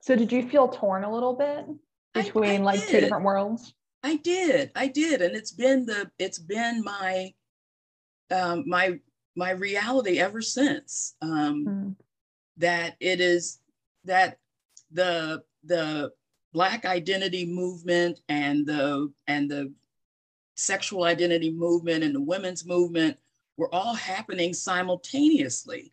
So did you feel torn a little bit between I, I like did. two different worlds? I did. I did. And it's been the it's been my um my my reality ever since. Um mm. that it is that the the black identity movement and the and the sexual identity movement and the women's movement were all happening simultaneously.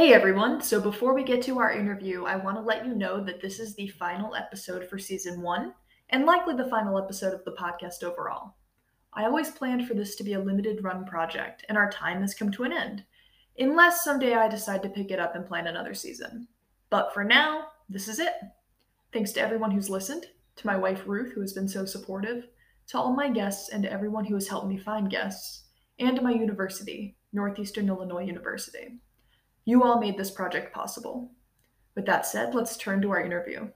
Hey everyone, so before we get to our interview, I want to let you know that this is the final episode for season one, and likely the final episode of the podcast overall. I always planned for this to be a limited run project, and our time has come to an end, unless someday I decide to pick it up and plan another season. But for now, this is it. Thanks to everyone who's listened, to my wife Ruth, who has been so supportive, to all my guests, and to everyone who has helped me find guests, and to my university, Northeastern Illinois University. You all made this project possible. With that said, let's turn to our interview.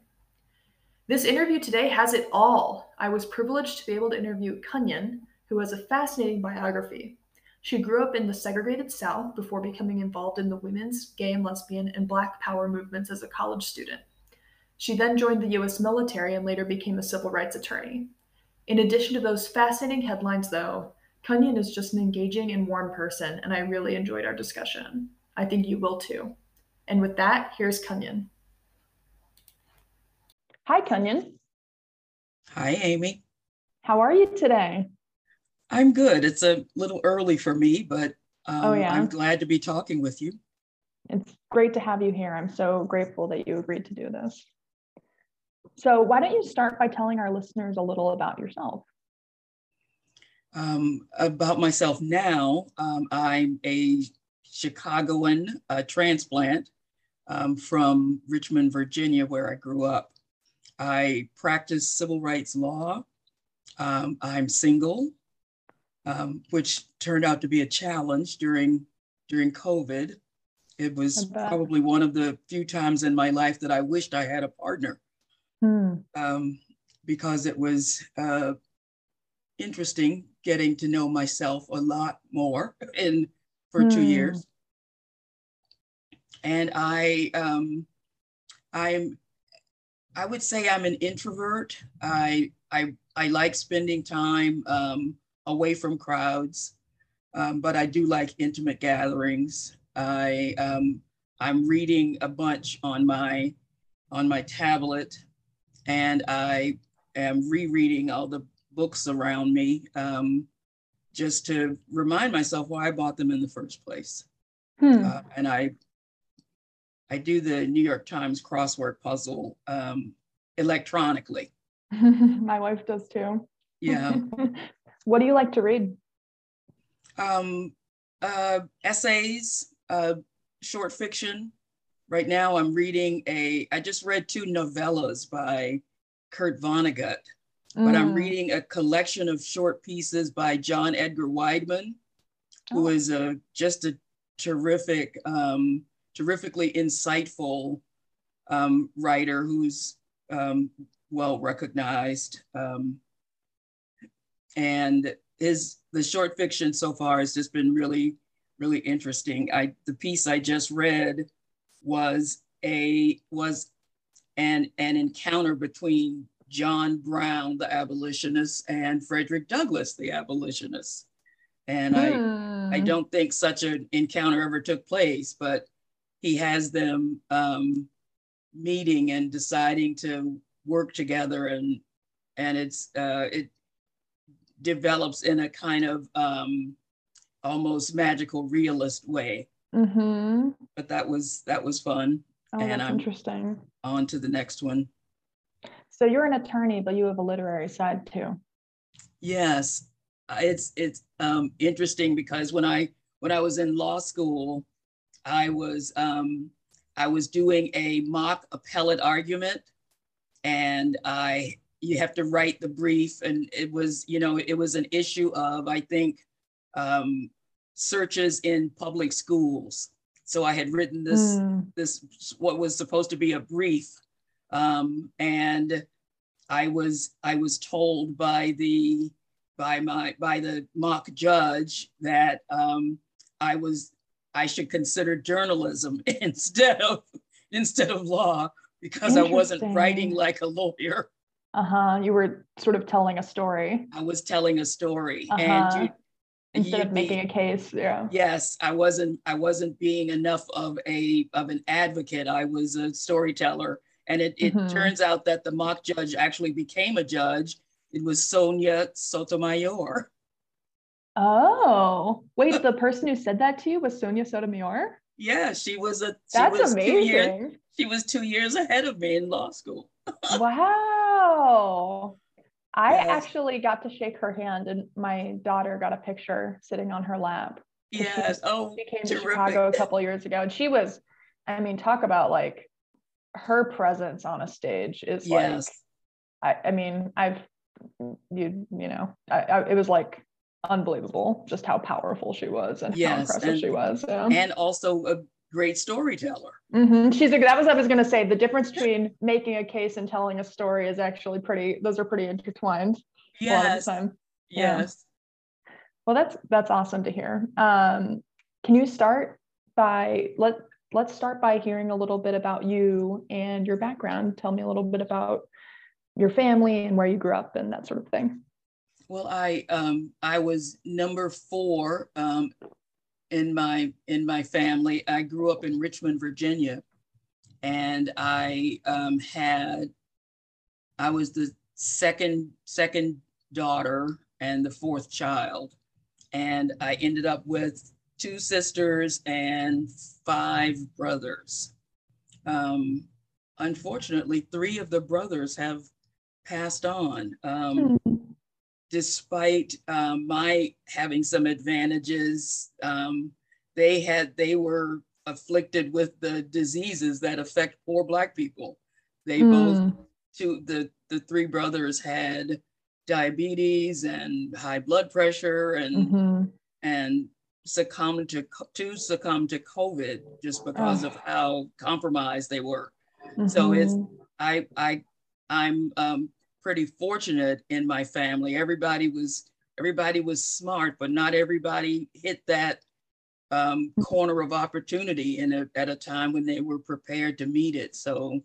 This interview today has it all. I was privileged to be able to interview Cunyon, who has a fascinating biography. She grew up in the segregated South before becoming involved in the women's, gay and lesbian, and black power movements as a college student. She then joined the US military and later became a civil rights attorney. In addition to those fascinating headlines, though, Cunyon is just an engaging and warm person, and I really enjoyed our discussion. I think you will too. And with that, here's Cunyon. Hi, Cunyon. Hi, Amy. How are you today? I'm good. It's a little early for me, but um, oh, yeah. I'm glad to be talking with you. It's great to have you here. I'm so grateful that you agreed to do this. So, why don't you start by telling our listeners a little about yourself? Um, about myself now, um, I'm a Chicagoan uh, transplant um, from Richmond, Virginia, where I grew up. I practice civil rights law. Um, I'm single, um, which turned out to be a challenge during during COVID. It was probably one of the few times in my life that I wished I had a partner, hmm. um, because it was uh, interesting getting to know myself a lot more in for mm. two hmm. years. And I, um, I'm, I would say I'm an introvert. I, I, I like spending time um, away from crowds, um, but I do like intimate gatherings. I, um, I'm reading a bunch on my, on my tablet, and I am rereading all the books around me um, just to remind myself why I bought them in the first place. Hmm. Uh, and I, I do the New York Times crossword puzzle um, electronically. My wife does too. Yeah. what do you like to read? Um, uh, essays, uh, short fiction. Right now, I'm reading a. I just read two novellas by Kurt Vonnegut but mm. I'm reading a collection of short pieces by John Edgar Wideman, who oh. is a just a terrific, um, terrifically insightful um, writer who's um, well recognized. Um, and his the short fiction so far has just been really, really interesting. I the piece I just read was a was an an encounter between John Brown, the abolitionist, and Frederick Douglass, the abolitionist. And hmm. I, I don't think such an encounter ever took place, but he has them um, meeting and deciding to work together, and and it's uh, it develops in a kind of um, almost magical realist way. Mm-hmm. But that was that was fun. Oh, and I'm interesting. On to the next one. So you're an attorney, but you have a literary side too. Yes, it's it's um, interesting because when I when I was in law school, I was um, I was doing a mock appellate argument, and I you have to write the brief, and it was you know it was an issue of I think um, searches in public schools so I had written this mm. this what was supposed to be a brief, um, and I was I was told by the by my by the mock judge that um, I was I should consider journalism instead of instead of law because I wasn't writing like a lawyer. Uh-huh. You were sort of telling a story. I was telling a story. Uh-huh. And you, instead of making a case. Yeah. Yes. I wasn't I wasn't being enough of a of an advocate. I was a storyteller. And it, it mm-hmm. turns out that the mock judge actually became a judge. It was Sonia Sotomayor. Oh, wait, the person who said that to you was Sonia Sotomayor? Yeah, she was a she That's was amazing. Two years, she was two years ahead of me in law school. wow. I yes. actually got to shake her hand and my daughter got a picture sitting on her lap. Yes. She, oh, she came terrific. to Chicago a couple years ago and she was, I mean, talk about like her presence on a stage is yes. like, I, I mean, I've, you, you know, I, I, it was like unbelievable just how powerful she was and yes, how impressive and, she was. Yeah. And also a great storyteller. Mm-hmm. She's a, that was I was going to say the difference between making a case and telling a story is actually pretty. Those are pretty intertwined. Yes. Yes. Yeah. Well, that's that's awesome to hear. Um, can you start by let let's start by hearing a little bit about you and your background. Tell me a little bit about your family and where you grew up and that sort of thing. Well, I um, I was number four um, in my in my family. I grew up in Richmond, Virginia, and I um, had I was the second second daughter and the fourth child, and I ended up with two sisters and five brothers. Um, unfortunately, three of the brothers have passed on. Um, mm despite um, my having some advantages, um, they had they were afflicted with the diseases that affect poor black people. They mm. both two the the three brothers had diabetes and high blood pressure and mm-hmm. and succumbed to to succumb to COVID just because oh. of how compromised they were. Mm-hmm. So it's mm-hmm. I I I'm um, pretty fortunate in my family. Everybody was everybody was smart, but not everybody hit that um, corner of opportunity in a, at a time when they were prepared to meet it. So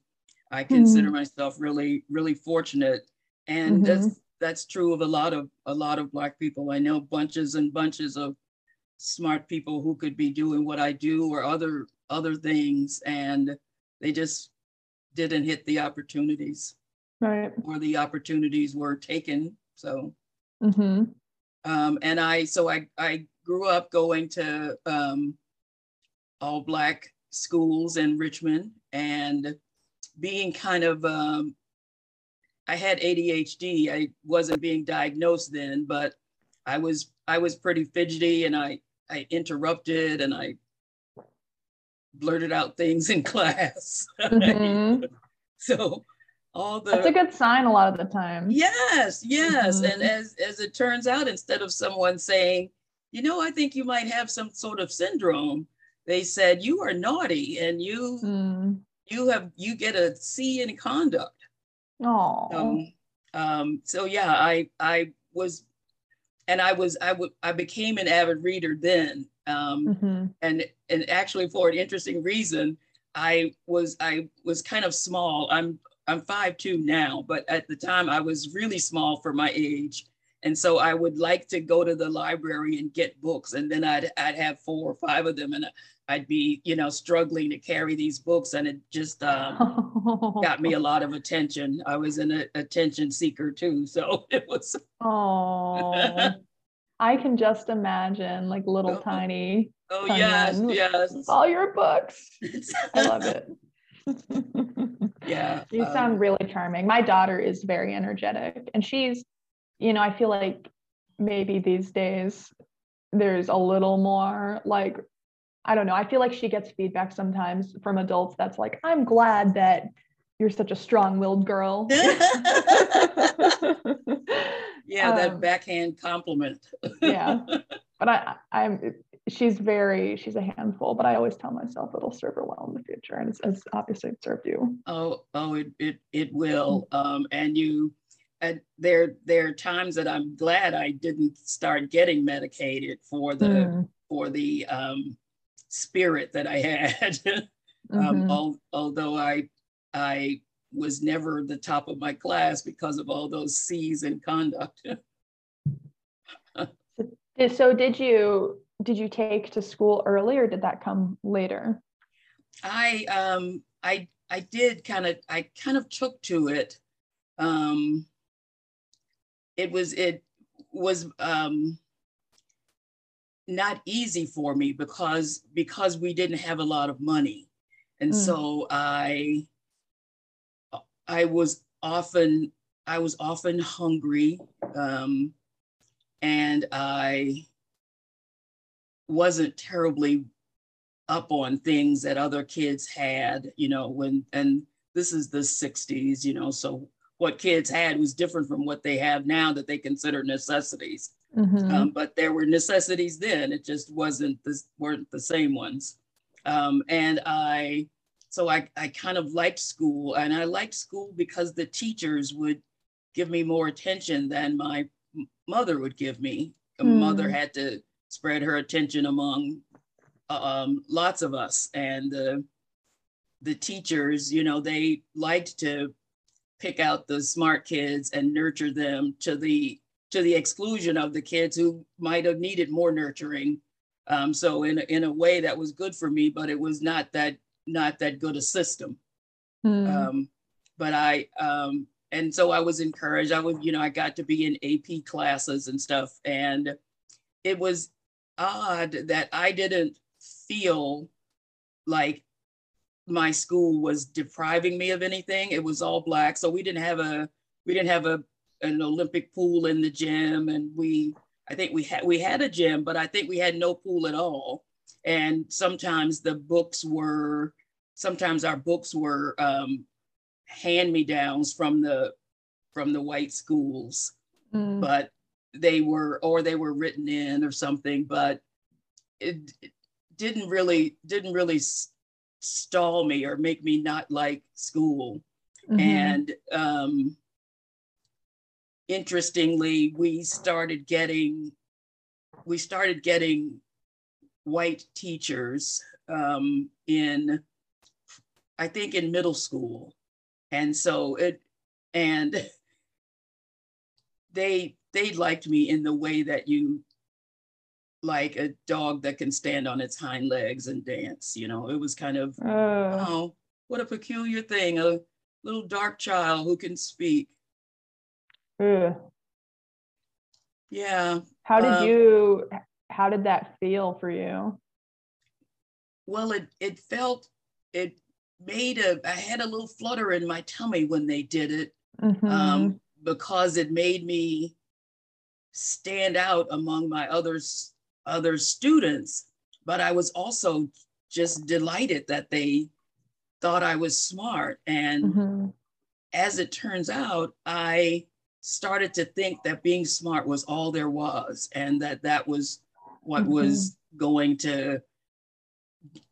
I consider mm-hmm. myself really, really fortunate, and mm-hmm. that's that's true of a lot of a lot of Black people. I know bunches and bunches of smart people who could be doing what I do or other other things, and they just didn't hit the opportunities. Right. Or the opportunities were taken so. Mm-hmm. um, and i so i i grew up going to um, all black schools in richmond and being kind of um, i had adhd i wasn't being diagnosed then but i was i was pretty fidgety and i i interrupted and i blurted out things in class mm-hmm. so all the that's a good sign a lot of the time yes yes mm-hmm. and as as it turns out instead of someone saying you know i think you might have some sort of syndrome they said you are naughty and you mm. you have you get a c in conduct oh um, um, so yeah i i was and i was i would i became an avid reader then um, mm-hmm. and and actually for an interesting reason I was I was kind of small. I'm I'm five two now, but at the time I was really small for my age. And so I would like to go to the library and get books. And then I'd, I'd have four or five of them and I'd be, you know, struggling to carry these books. And it just um, got me a lot of attention. I was an attention seeker too. So it was. Oh, I can just imagine like little oh, tiny. Oh, yes, yes. All your books. I love it. yeah. You um, sound really charming. My daughter is very energetic and she's, you know, I feel like maybe these days there's a little more like, I don't know. I feel like she gets feedback sometimes from adults that's like, I'm glad that you're such a strong-willed girl. yeah, that um, backhand compliment. yeah. But I I'm she's very she's a handful but i always tell myself it'll serve her well in the future and it's, it's obviously it served you oh oh it it, it will um and you and there there are times that i'm glad i didn't start getting medicated for the mm. for the um spirit that i had um mm-hmm. al- although i i was never the top of my class because of all those c's in conduct so did you did you take to school early or did that come later? I um I I did kind of I kind of took to it. Um it was it was um not easy for me because because we didn't have a lot of money. And mm. so I I was often I was often hungry um and I wasn't terribly up on things that other kids had, you know, when, and this is the 60s, you know, so what kids had was different from what they have now that they consider necessities. Mm-hmm. Um, but there were necessities then, it just wasn't, this weren't the same ones. Um, and I, so I, I kind of liked school and I liked school because the teachers would give me more attention than my mother would give me. Mm. Mother had to spread her attention among um, lots of us. And the, the teachers, you know, they liked to pick out the smart kids and nurture them to the to the exclusion of the kids who might have needed more nurturing. Um, so in a, in a way that was good for me, but it was not that not that good a system. Mm. Um, but I um, and so I was encouraged. I was you know I got to be in AP classes and stuff, and it was odd that I didn't feel like my school was depriving me of anything. It was all black, so we didn't have a we didn't have a an Olympic pool in the gym, and we I think we had we had a gym, but I think we had no pool at all. And sometimes the books were sometimes our books were um, hand me downs from the from the white schools, mm. but they were or they were written in or something but it, it didn't really didn't really stall me or make me not like school mm-hmm. and um interestingly we started getting we started getting white teachers um in i think in middle school and so it and they they liked me in the way that you like a dog that can stand on its hind legs and dance. You know, it was kind of, uh, oh, what a peculiar thing. A little dark child who can speak. Yeah. How did um, you, how did that feel for you? Well, it, it felt, it made a, I had a little flutter in my tummy when they did it mm-hmm. um, because it made me stand out among my others other students but i was also just delighted that they thought i was smart and mm-hmm. as it turns out i started to think that being smart was all there was and that that was what mm-hmm. was going to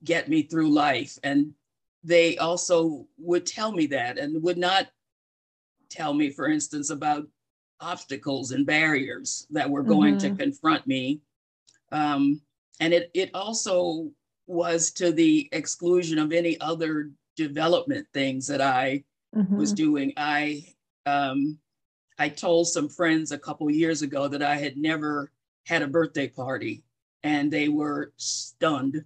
get me through life and they also would tell me that and would not tell me for instance about obstacles and barriers that were going mm-hmm. to confront me. Um, and it, it also was to the exclusion of any other development things that I mm-hmm. was doing. I um, I told some friends a couple years ago that I had never had a birthday party, and they were stunned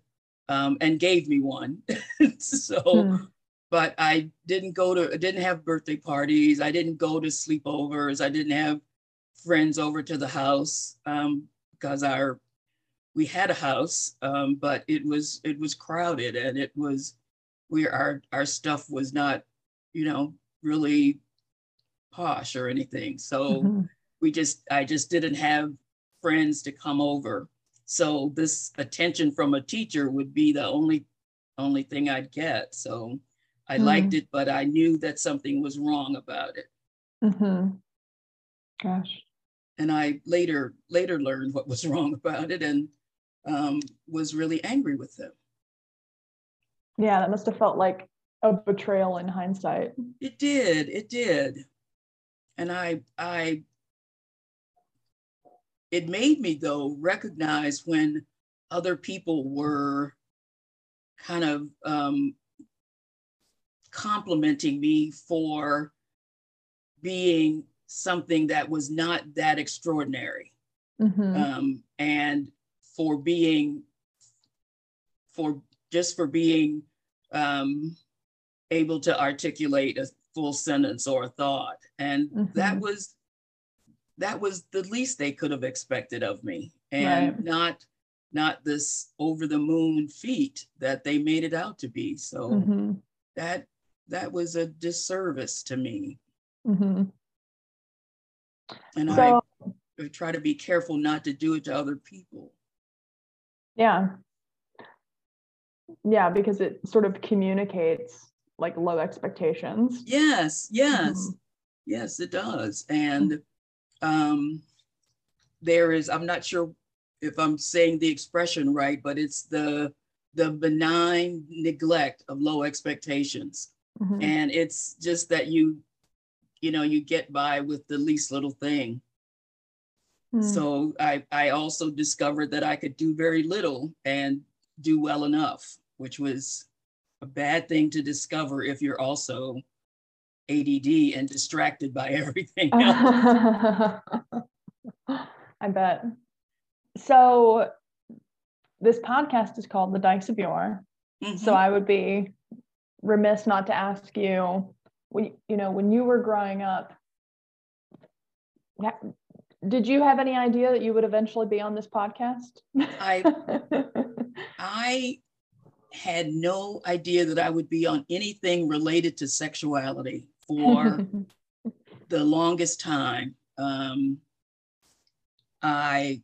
um, and gave me one. so mm but I didn't go to, I didn't have birthday parties. I didn't go to sleepovers. I didn't have friends over to the house um, because our, we had a house, um, but it was, it was crowded and it was, we, our, our stuff was not, you know, really posh or anything. So mm-hmm. we just, I just didn't have friends to come over. So this attention from a teacher would be the only, only thing I'd get. So I mm liked it, but I knew that something was wrong about it. Mm-hmm. Gosh. And I later later learned what was wrong about it, and um, was really angry with them. Yeah, that must have felt like a betrayal in hindsight. It did. It did. And I, I, it made me though recognize when other people were kind of um, complimenting me for being something that was not that extraordinary mm-hmm. um, and for being for just for being um, able to articulate a full sentence or a thought and mm-hmm. that was that was the least they could have expected of me and right. not not this over the moon feat that they made it out to be so mm-hmm. that that was a disservice to me mm-hmm. and so, I, I try to be careful not to do it to other people yeah yeah because it sort of communicates like low expectations yes yes mm-hmm. yes it does and um there is i'm not sure if i'm saying the expression right but it's the the benign neglect of low expectations mm-hmm. and it's just that you you know you get by with the least little thing mm. so i i also discovered that i could do very little and do well enough which was a bad thing to discover if you're also ADD and distracted by everything else. I bet. So this podcast is called The Dykes of Yore. Mm-hmm. So I would be remiss not to ask you, when, you know, when you were growing up, did you have any idea that you would eventually be on this podcast? I I had no idea that I would be on anything related to sexuality for the longest time. Um, I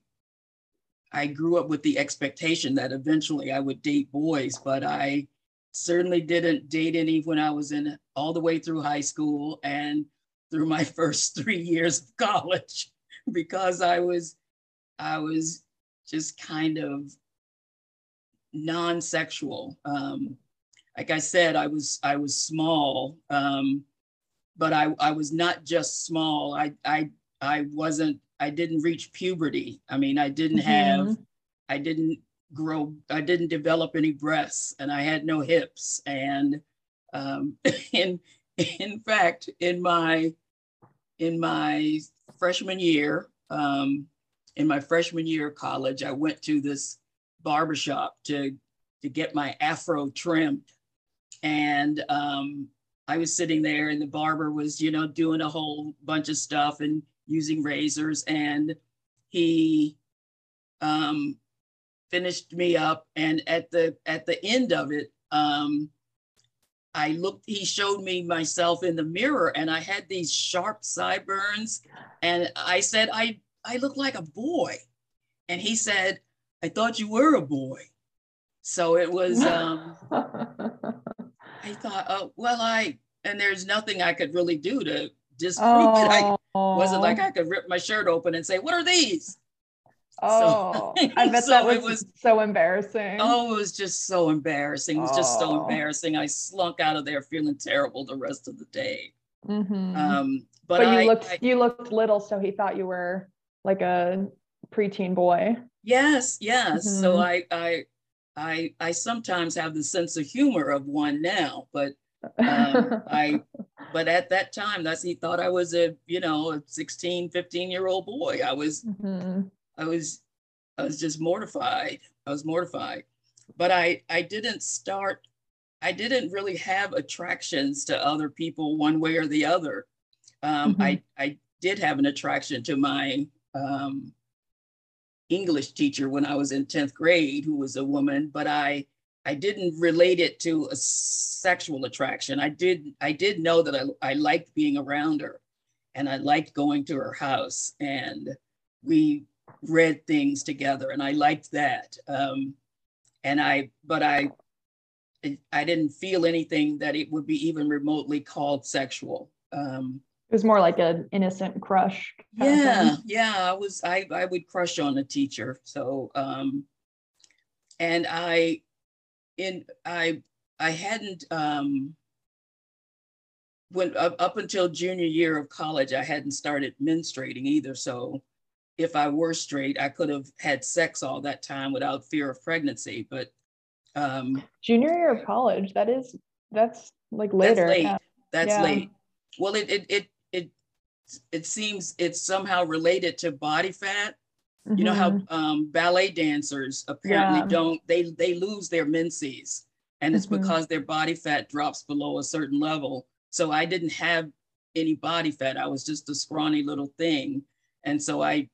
I grew up with the expectation that eventually I would date boys, but I certainly didn't date any when I was in all the way through high school and through my first three years of college because I was I was just kind of non-sexual. Um, like I said, I was I was small, um, but I I was not just small. I I I wasn't. I didn't reach puberty. I mean, I didn't mm-hmm. have. I didn't grow. I didn't develop any breasts, and I had no hips. And um, in in fact, in my in my freshman year, um, in my freshman year of college, I went to this barbershop to to get my afro trimmed. And um, i was sitting there and the barber was you know doing a whole bunch of stuff and using razors. And he um, finished me up and at the at the end of it um, i looked he showed me myself in the mirror and i had these sharp sideburns. And i said i i look like a boy. And he said I thought you were a boy. So it was, um, I thought, oh, well, I, and there's nothing I could really do to disprove oh. it. I wasn't like I could rip my shirt open and say, what are these? Oh, so, I bet so that was, was, so embarrassing. Oh, it was just so embarrassing. It was oh. just so embarrassing. I slunk out of there feeling terrible the rest of the day. Mm-hmm. Um, but, but you I, looked I, you looked little, so he thought you were like a preteen boy. Yes, yes. Mm-hmm. So I, I, I, I sometimes have the sense of humor of one now, but um, I, but at that time, that's he thought I was a, you know, a 16, 15 year old boy. I was, mm-hmm. I was, I was just mortified. I was mortified, but I, I didn't start. I didn't really have attractions to other people one way or the other. Um, mm-hmm. I, I did have an attraction to my um, English teacher when I was in 10th grade who was a woman, but I I didn't relate it to a sexual attraction. I did I did know that I, I liked being around her and I liked going to her house and we read things together and I liked that. Um, and I but I I didn't feel anything that it would be even remotely called sexual. Um, it was more like an innocent crush. Yeah, yeah. I was I I would crush on a teacher. So um and I, in I, I hadn't um, when up, up until junior year of college, I hadn't started menstruating either. So if I were straight, I could have had sex all that time without fear of pregnancy. But um, junior year of college, that is that's like later. That's late. Yeah. That's yeah. late. Well, it it it it seems it's somehow related to body fat. Mm-hmm. You know how mm-hmm. um, ballet dancers apparently yeah. don't they they lose their menses, and it's mm-hmm. because their body fat drops below a certain level. So I didn't have any body fat. I was just a scrawny little thing, and so I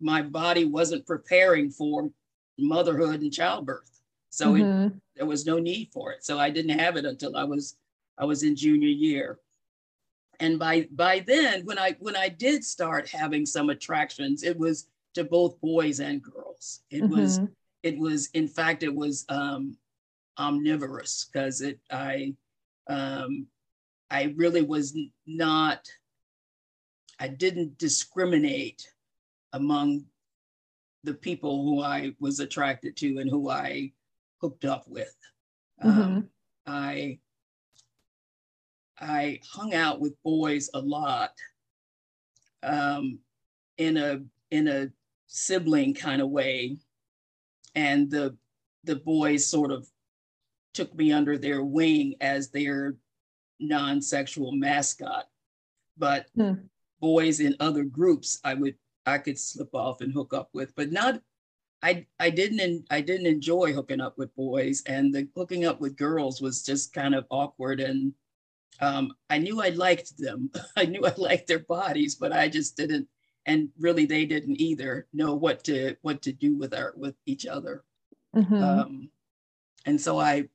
my body wasn't preparing for motherhood and childbirth. So mm-hmm. it, there was no need for it. So I didn't have it until I was I was in junior year. And by by then, when I when I did start having some attractions, it was to both boys and girls. It mm-hmm. was it was in fact it was um, omnivorous because it I um, I really was not I didn't discriminate among the people who I was attracted to and who I hooked up with. Mm-hmm. Um, I I hung out with boys a lot um, in a in a sibling kind of way, and the the boys sort of took me under their wing as their non-sexual mascot. But hmm. boys in other groups, I would I could slip off and hook up with, but not. I I didn't I didn't enjoy hooking up with boys, and the hooking up with girls was just kind of awkward. And um, I knew I liked them. I knew I liked their bodies, but I just didn't, and really they didn't either know what to what to do with our with each other. Mm-hmm. Um, and so I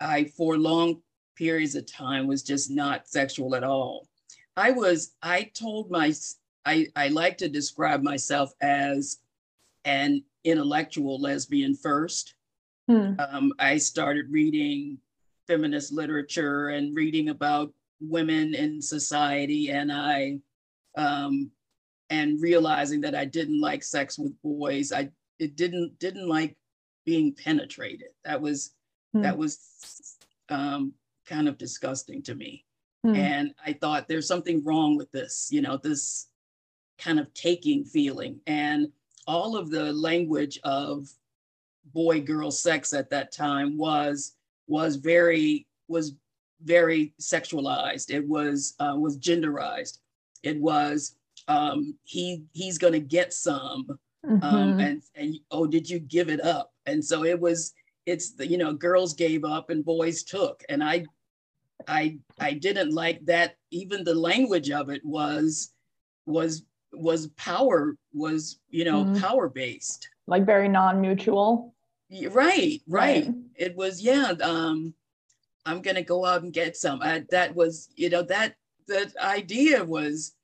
I for long periods of time was just not sexual at all. I was I told my I, I like to describe myself as an intellectual lesbian first. Hmm. Um, I started reading feminist literature and reading about women in society, and I um, and realizing that I didn't like sex with boys. I it didn't didn't like being penetrated. That was hmm. that was um, kind of disgusting to me. Hmm. And I thought there's something wrong with this. You know, this kind of taking feeling. And all of the language of boy girl sex at that time was was very was very sexualized. It was uh, was genderized. It was um he he's gonna get some um, mm-hmm. um and and oh did you give it up? And so it was it's the you know girls gave up and boys took. And i i i didn't like that even the language of it was was was power was you know mm-hmm. power based like very non-mutual right, right, right it was yeah um i'm gonna go out and get some I, that was you know that the idea was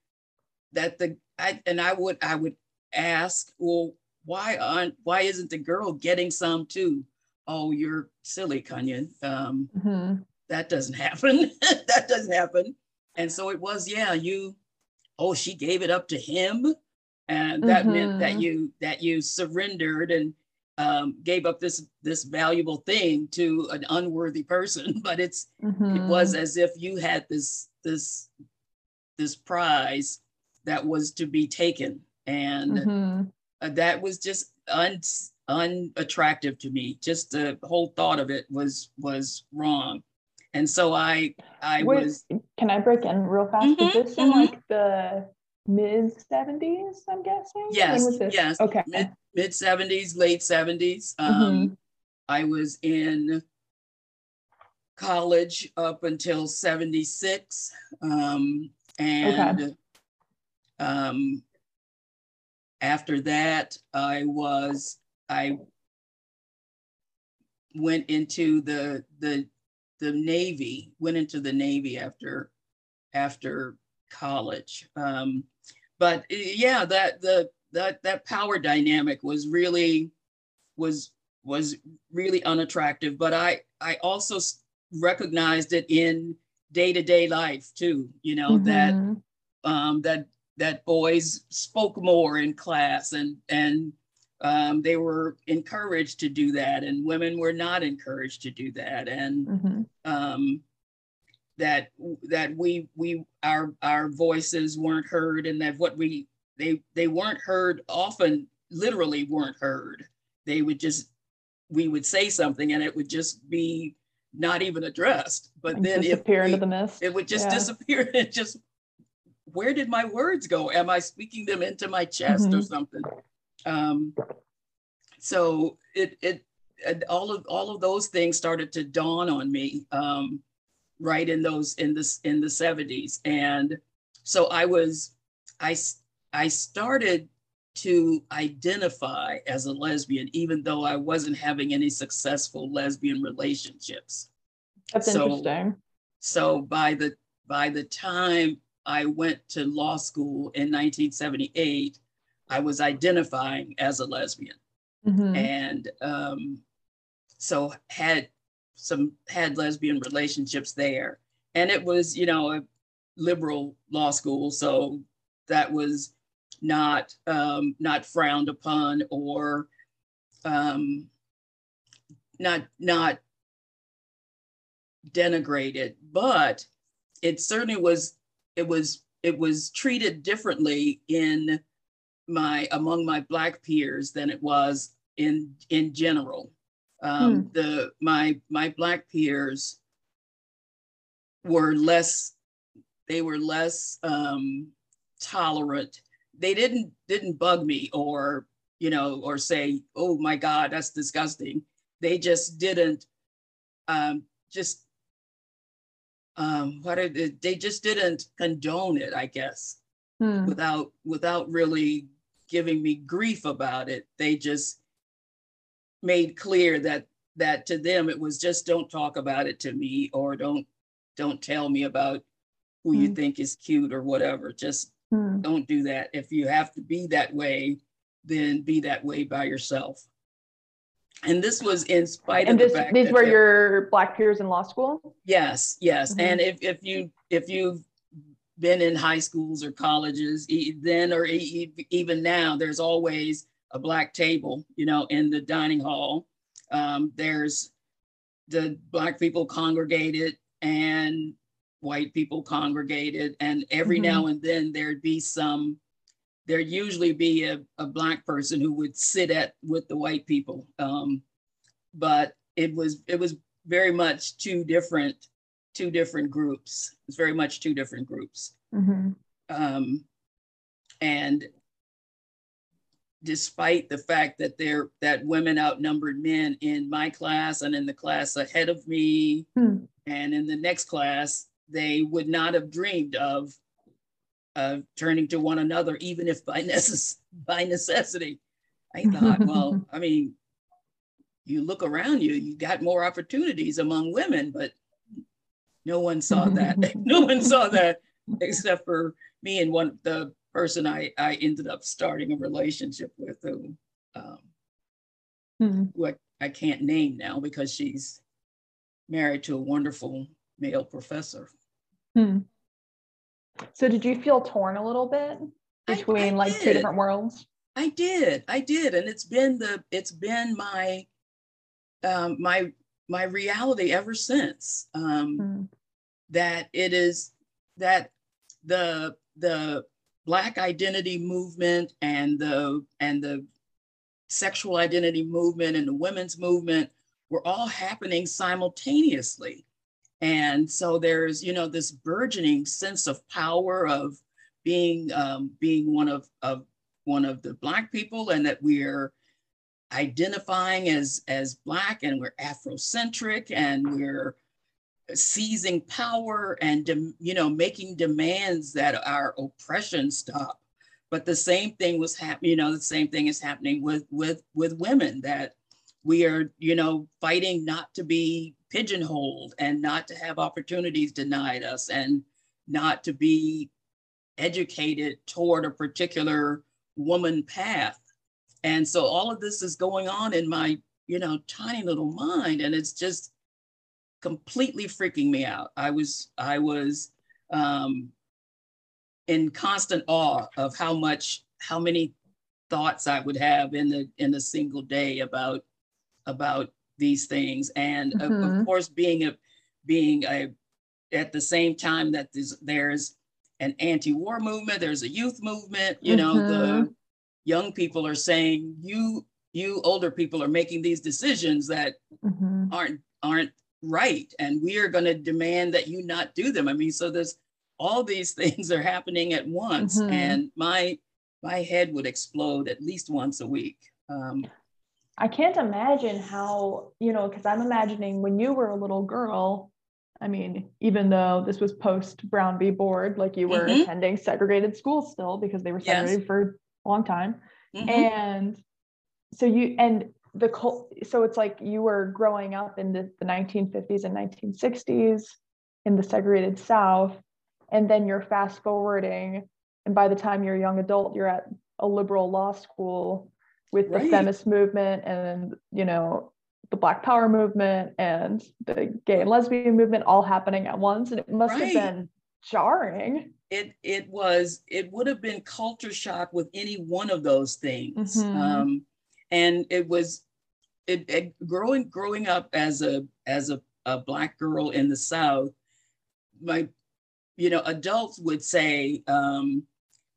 that the I, and i would i would ask well why aren't why isn't the girl getting some too oh you're silly Cunyon. um mm-hmm. that doesn't happen that doesn't happen and so it was yeah you oh, she gave it up to him. And that mm-hmm. meant that mm-hmm. you that you surrendered and um, gave up this this valuable thing to an unworthy person. But it's mm-hmm. it was as if you had this this this prize that was to be taken, and mm-hmm. uh, that was just un, unattractive to me. Just the whole thought of it was was wrong and so I I Wait, was. Can I break in real fast? Mm-hmm, was this mm-hmm. in like the mid seventies? I'm guessing. Yes. Yes. Okay. Mid seventies, late seventies. Um, mm-hmm. I was in college up until 76 um, and okay. um, after that i was i went into the the the Navy, went into the Navy after after college. Um, but yeah, that the that that power dynamic was really was was really unattractive. But I I also recognized it in day to day life too. You know mm-hmm. that um, that that boys spoke more in class and and um, they were encouraged to do that and women were not encouraged to do that and mm-hmm. um, that that we we our our voices weren't heard and that what we they they weren't heard often literally weren't heard. They would just we would say something and it would just be not even addressed. But and then disappear into the mist. it would just yeah. disappear it just where did my words go? Am i speaking them into my chest mm-hmm. or something? Um, so it, it, it, all of all of those things started to dawn on me um, right in those in this in the 70s and so i was i i started to identify as a lesbian even though i wasn't having any successful lesbian relationships that's so, interesting so by the by the time i went to law school in 1978 I was identifying as a lesbian. Mm-hmm. And um, so had some had lesbian relationships there. And it was, you know, a liberal law school. So that was not um, not frowned upon or um, not not denigrated, but it certainly was it was it was treated differently in my among my black peers than it was in in general. Um, hmm. The my my black peers were less they were less um, tolerant. They didn't didn't bug me or you know or say oh my god that's disgusting. They just didn't um, just um, what are they, they just didn't condone it I guess hmm. without without really giving me grief about it. They just made clear that that to them it was just don't talk about it to me or don't don't tell me about who mm. you hmm. think is cute or whatever. Just mm. don't do that. If you have to be that way, then be that way by yourself. And this was in spite and of this, these were your black peers in law school. Yes, yes. Mm-hmm. And if if you if you've been in high schools or colleges, then or even now, there's always a black table, you know, in the dining hall. Um, there's the black people congregated and white people congregated, and every mm-hmm. now and then there'd be some. There'd usually be a, a black person who would sit at with the white people, um, but it was it was very much two different two different groups. It's very much two different groups. Mm-hmm. Um, and despite the fact that there that women outnumbered men in my class and in the class ahead of me mm. and in the next class, they would not have dreamed of uh, turning to one another, even if by, necess- by necessity. I thought, well, I mean, you look around you, you got more opportunities among women, but no one saw that. no one saw that except for me and one the person I, I ended up starting a relationship with who um, mm-hmm. who I, I can't name now because she's married to a wonderful male professor. Hmm. So did you feel torn a little bit between I, I like did. two different worlds? I did. I did. And it's been the it's been my um my my reality ever since. Um hmm that it is that the the black identity movement and the and the sexual identity movement and the women's movement were all happening simultaneously and so there's you know this burgeoning sense of power of being um, being one of, of one of the black people and that we're identifying as as black and we're afrocentric and we're seizing power and you know making demands that our oppression stop. But the same thing was happening you know the same thing is happening with with with women that we are you know fighting not to be pigeonholed and not to have opportunities denied us and not to be educated toward a particular woman path and so all of this is going on in my you know tiny little mind and it's just completely freaking me out. I was I was um, in constant awe of how much how many thoughts I would have in the in a single day about about these things, and mm-hmm. of, of, mm-hmm. course, being a being a at the same time that there's there's an anti-war movement, there's a youth movement. You know, mm-hmm. the young people are saying you you older people are making these decisions that mm-hmm. aren't aren't right and we are going to demand that you not do them i mean so there's all these things are happening at once mm-hmm. and my my head would explode at least once a week um, i can't imagine how you know because i'm imagining when you were a little girl i mean even though this was post brown v board like you were mm-hmm. attending segregated schools still because they were segregated yes. for a long time mm-hmm. and so you and the so it's like you were growing up in the, the 1950s and 1960s in the segregated south and then you're fast forwarding and by the time you're a young adult you're at a liberal law school with right. the feminist movement and you know the black power movement and the gay and lesbian movement all happening at once and it must right. have been jarring it it was it would have been culture shock with any one of those things mm-hmm. um, and it was it, it, growing growing up as a as a, a black girl in the south my you know adults would say um,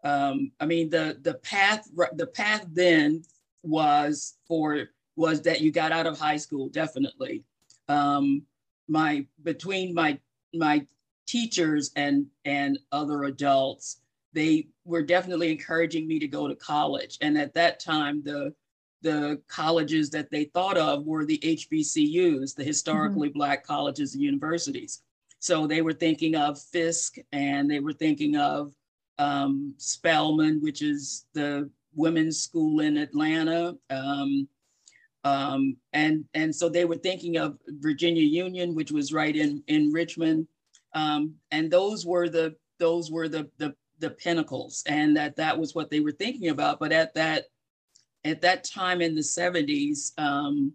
um, i mean the the path the path then was for was that you got out of high school definitely um, my between my my teachers and and other adults they were definitely encouraging me to go to college and at that time the the colleges that they thought of were the HBCUs, the historically mm-hmm. Black colleges and universities. So they were thinking of Fisk and they were thinking of um, Spelman, which is the women's school in Atlanta. Um, um, and, and so they were thinking of Virginia Union, which was right in, in Richmond. Um, and those were the those were the, the the pinnacles and that that was what they were thinking about. But at that at that time in the 70s, um,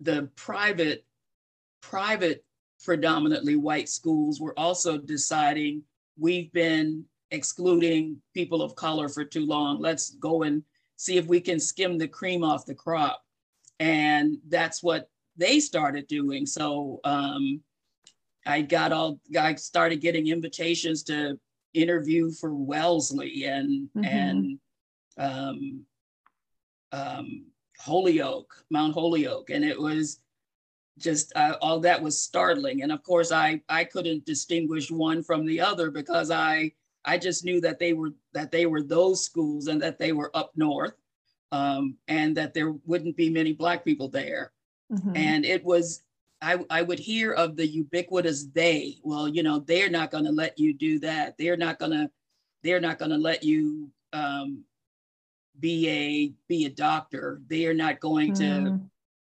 the private, private, predominantly white schools were also deciding we've been excluding people of color for too long. Let's go and see if we can skim the cream off the crop. And that's what they started doing. So um, I got all, I started getting invitations to interview for Wellesley and, mm-hmm. and um, um, Holyoke, Mount Holyoke, and it was just uh, all that was startling. And of course, I I couldn't distinguish one from the other because I I just knew that they were that they were those schools and that they were up north, um, and that there wouldn't be many black people there. Mm-hmm. And it was I, I would hear of the ubiquitous they. Well, you know, they're not going to let you do that. They're not going to they're not going to let you um, be a be a doctor they are not going mm. to hmm.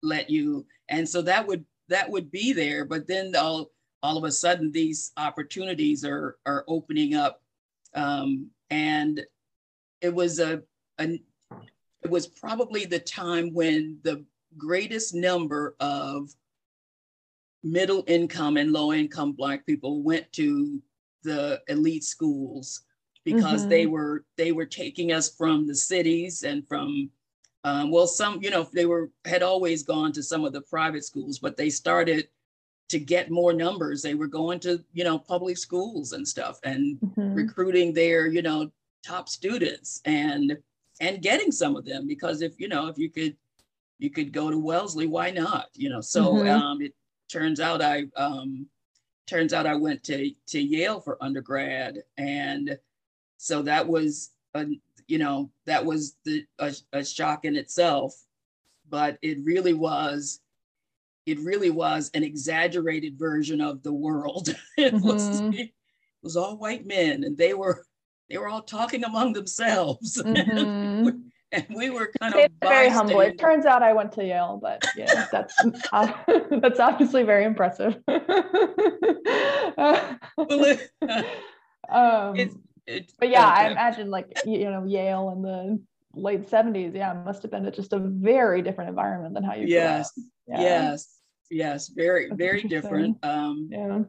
let you and so that would that would be there but then all all of a sudden these opportunities are are opening up um, and it was a, a it was probably the time when the greatest number of middle income and low income black people went to the elite schools because mm-hmm. they were they were taking us from the cities and from um, well some you know they were had always gone to some of the private schools but they started to get more numbers they were going to you know public schools and stuff and mm-hmm. recruiting their you know top students and and getting some of them because if you know if you could you could go to wellesley why not you know so mm-hmm. um, it turns out i um, turns out i went to to yale for undergrad and so that was a, you know that was the a, a shock in itself but it really was it really was an exaggerated version of the world it, mm-hmm. was, it was all white men and they were they were all talking among themselves mm-hmm. and we were kind of very humble it turns out i went to yale but yeah that's uh, that's obviously very impressive well, it, um, it's, it, but yeah. I imagine like you know Yale and the late 70s. Yeah, it must have been just a very different environment than how you. Yes. Yeah. Yes. Yes. Very That's very different. Um, yeah.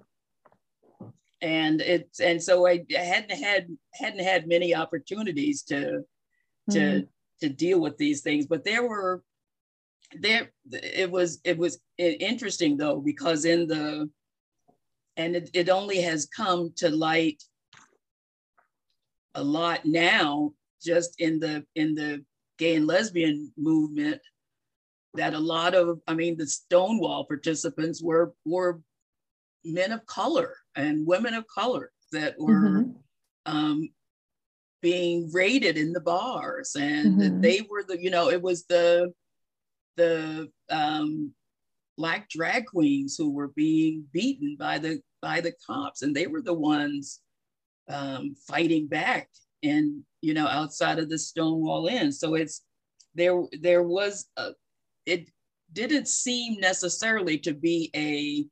And it's and so I hadn't had hadn't had many opportunities to to mm. to deal with these things. But there were there it was it was interesting though because in the and it, it only has come to light a lot now just in the in the gay and lesbian movement that a lot of i mean the stonewall participants were were men of color and women of color that were mm-hmm. um, being raided in the bars and mm-hmm. they were the you know it was the the um, black drag queens who were being beaten by the by the cops and they were the ones um, fighting back and you know outside of the stonewall inn so it's there there was a, it didn't seem necessarily to be a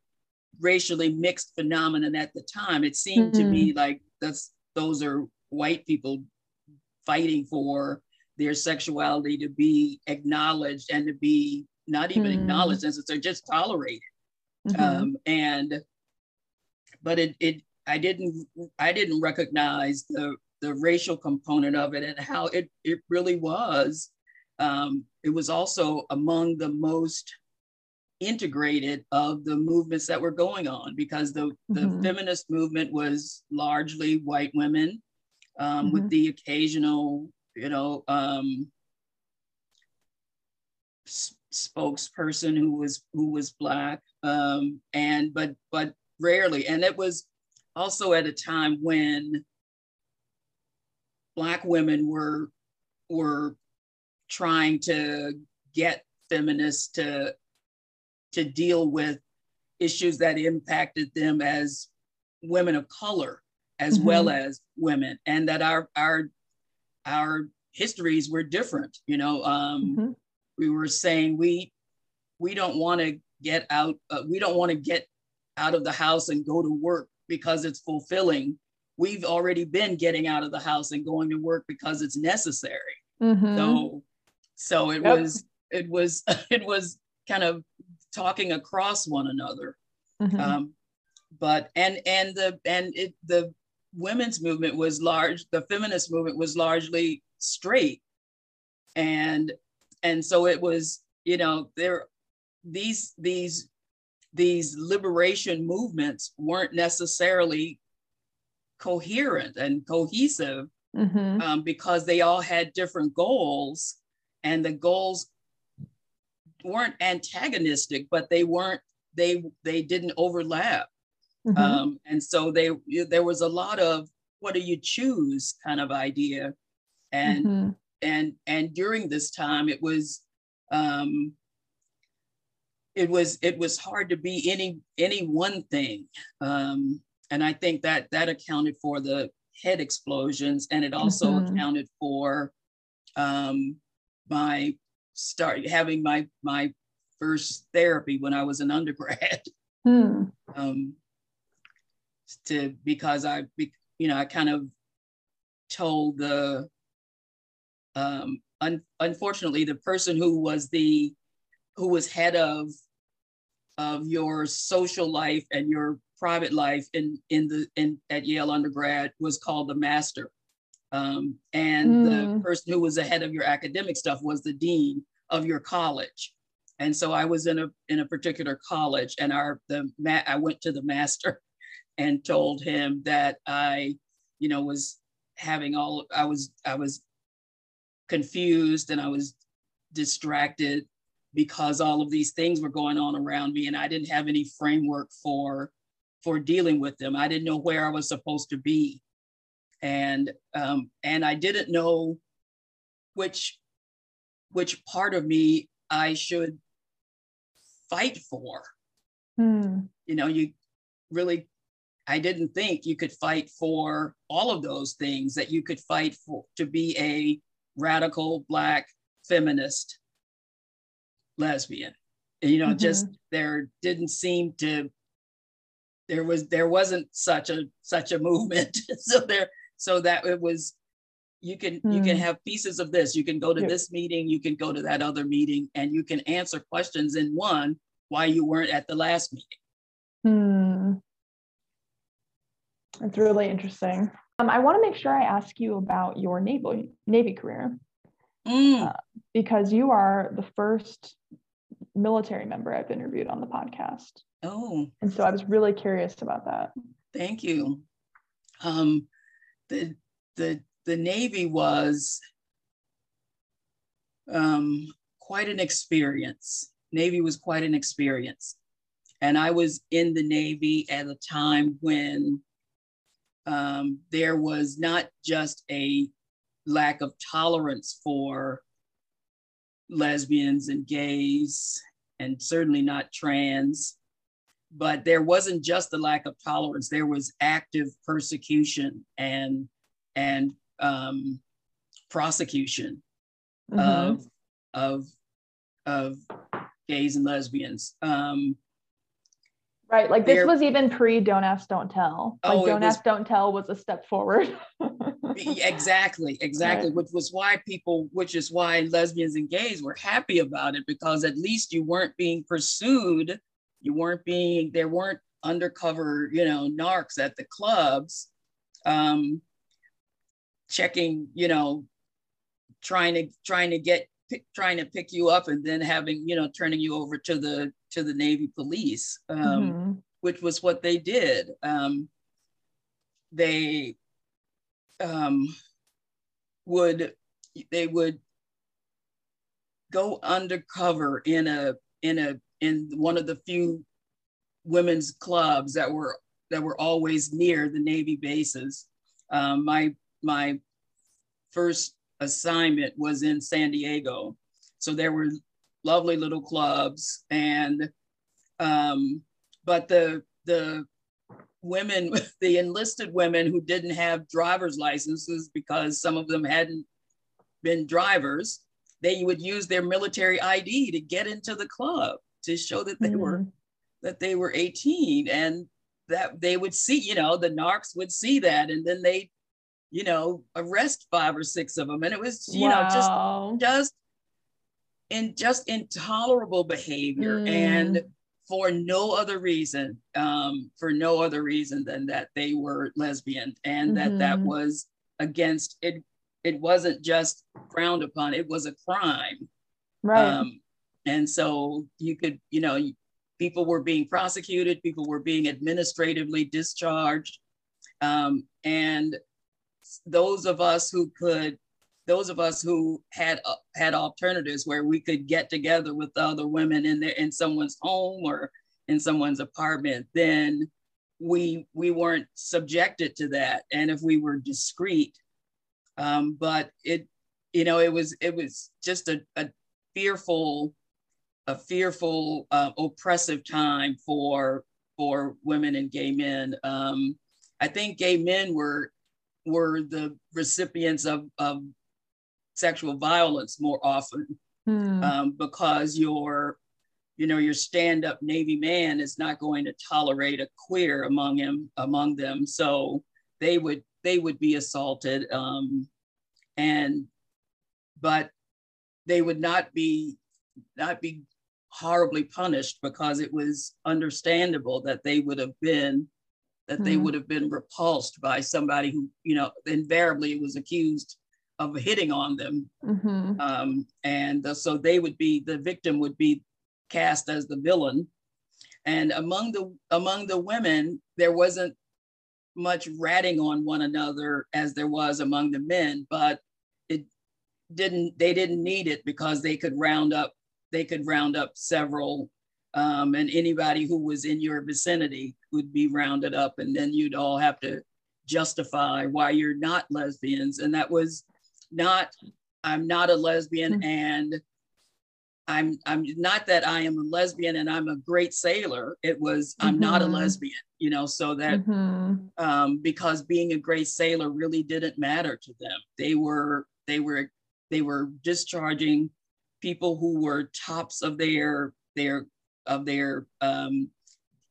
racially mixed phenomenon at the time it seemed mm-hmm. to me like that's those are white people fighting for their sexuality to be acknowledged and to be not even mm-hmm. acknowledged since they're just tolerated mm-hmm. um, and but it it i didn't i didn't recognize the the racial component of it and how it it really was um, it was also among the most integrated of the movements that were going on because the, the mm-hmm. feminist movement was largely white women um, mm-hmm. with the occasional you know, um, s- spokesperson who was who was black, um, and but but rarely, and it was also at a time when black women were were trying to get feminists to to deal with issues that impacted them as women of color as mm-hmm. well as women and that our our our histories were different. You know, um, mm-hmm. we were saying we we don't want to get out. Uh, we don't want to get out of the house and go to work because it's fulfilling. We've already been getting out of the house and going to work because it's necessary. Mm-hmm. So, so it yep. was it was it was kind of talking across one another. Mm-hmm. Um, but and and the and it the women's movement was large, the feminist movement was largely straight. And and so it was, you know, there these these these liberation movements weren't necessarily coherent and cohesive mm-hmm. um, because they all had different goals and the goals weren't antagonistic but they weren't they they didn't overlap Mm-hmm. Um, and so they there was a lot of what do you choose kind of idea. And mm-hmm. and and during this time it was um, it was it was hard to be any any one thing. Um, and I think that that accounted for the head explosions and it also mm-hmm. accounted for um, my start having my my first therapy when I was an undergrad. Mm. Um, to because I, you know, I kind of told the, um, un, unfortunately, the person who was the, who was head of, of your social life and your private life in in the in at Yale undergrad was called the master, um, and mm. the hmm. person who was the head of your academic stuff was the dean of your college. And so I was in a in a particular college, and our the ma- I went to the master and told him that I, you know, was having all I was I was confused and I was distracted because all of these things were going on around me and I didn't have any framework for for dealing with them. I didn't know where I was supposed to be. And um, and I didn't know which which part of me I should fight for. Hmm. You know, you really I didn't think you could fight for all of those things, that you could fight for to be a radical Black feminist lesbian. You know, mm-hmm. just there didn't seem to there was there wasn't such a such a movement. so there so that it was you can mm. you can hmm. have pieces of this. You can go to yeah. this meeting, you can go to that other meeting, and you can answer questions in one why you weren't at the last meeting. Hmm. It's really interesting. Um, I want to make sure I ask you about your Navy Navy career. Mm. uh, because you are the first military member I've interviewed on the podcast. Oh, And so I was really curious about that. thank you. Um, the the the Navy was um, quite an experience. Navy was quite an experience, and I was in the Navy at a time when um, there was not just a lack of tolerance for lesbians and gays, and certainly not trans. But there wasn't just a lack of tolerance. There was active persecution and and um, prosecution Mhm. of of of gays and lesbians. Um, right. Like this was even pre Don't Ask, Don't Tell. Like Oh, Don't was- Ask, Don't Tell was a step forward. exactly exactly Right. which was why people which is why lesbians and gays were happy about it because at least you weren't being pursued you weren't being there weren't undercover you know narcs at the clubs um checking you know trying to trying to get pick, trying to pick you up and then having you know turning you over to the to the navy police um Mhm. which was what they did. Um, they um, would they would go undercover in a in a in one of the few women's clubs that were that were always near the Navy bases. Um, my my first assignment was in San Diego, so there were lovely little clubs and um, but the the women the enlisted women who didn't have driver's licenses because some of them hadn't been drivers they would use their military id to get into the club to show that they were Mhm. that they were 18 and that they would see you know the narcs would see that and then they you know arrest five or six of them and it was you know just just in just intolerable behavior Mm. and for no other reason um, for no other reason than that they were lesbian and that that Mhm. was against it it wasn't just frowned upon it was a crime right. um, and so you could you know people were being prosecuted people were being administratively discharged um, and those of us who could those of us who had uh, had alternatives where we could get together with other women in their in someone's home or in someone's apartment then we we weren't subjected to that. And if we were discreet um, but it you know it was it was just a, a fearful a fearful uh, oppressive time for for women and gay men. Um, i think gay men were were the recipients of, of sexual violence more often Hmm. um, because your you know your stand-up navy man is not going to tolerate a queer among him among them so they would they would be assaulted um, and but they would not be not be horribly punished because it was understandable that they would have been that they Hmm. would have been repulsed by somebody who you know invariably was accused of hitting on them. Mhm. um, and uh, so they would be the victim would be cast as the villain. And among the among the women there wasn't much ratting on one another as there was among the men but it didn't they didn't need it because they could round up they could round up several um, and anybody who was in your vicinity would be rounded up and then you'd all have to justify why you're not lesbians. And that was not i'm not a lesbian Mhm. and i'm i'm not that i am a lesbian and i'm a great sailor it was i'm not a Mhm. lesbian you know so that Mhm. um, because being a great sailor really didn't matter to them. They were they were they were discharging people who were tops of their their of their um,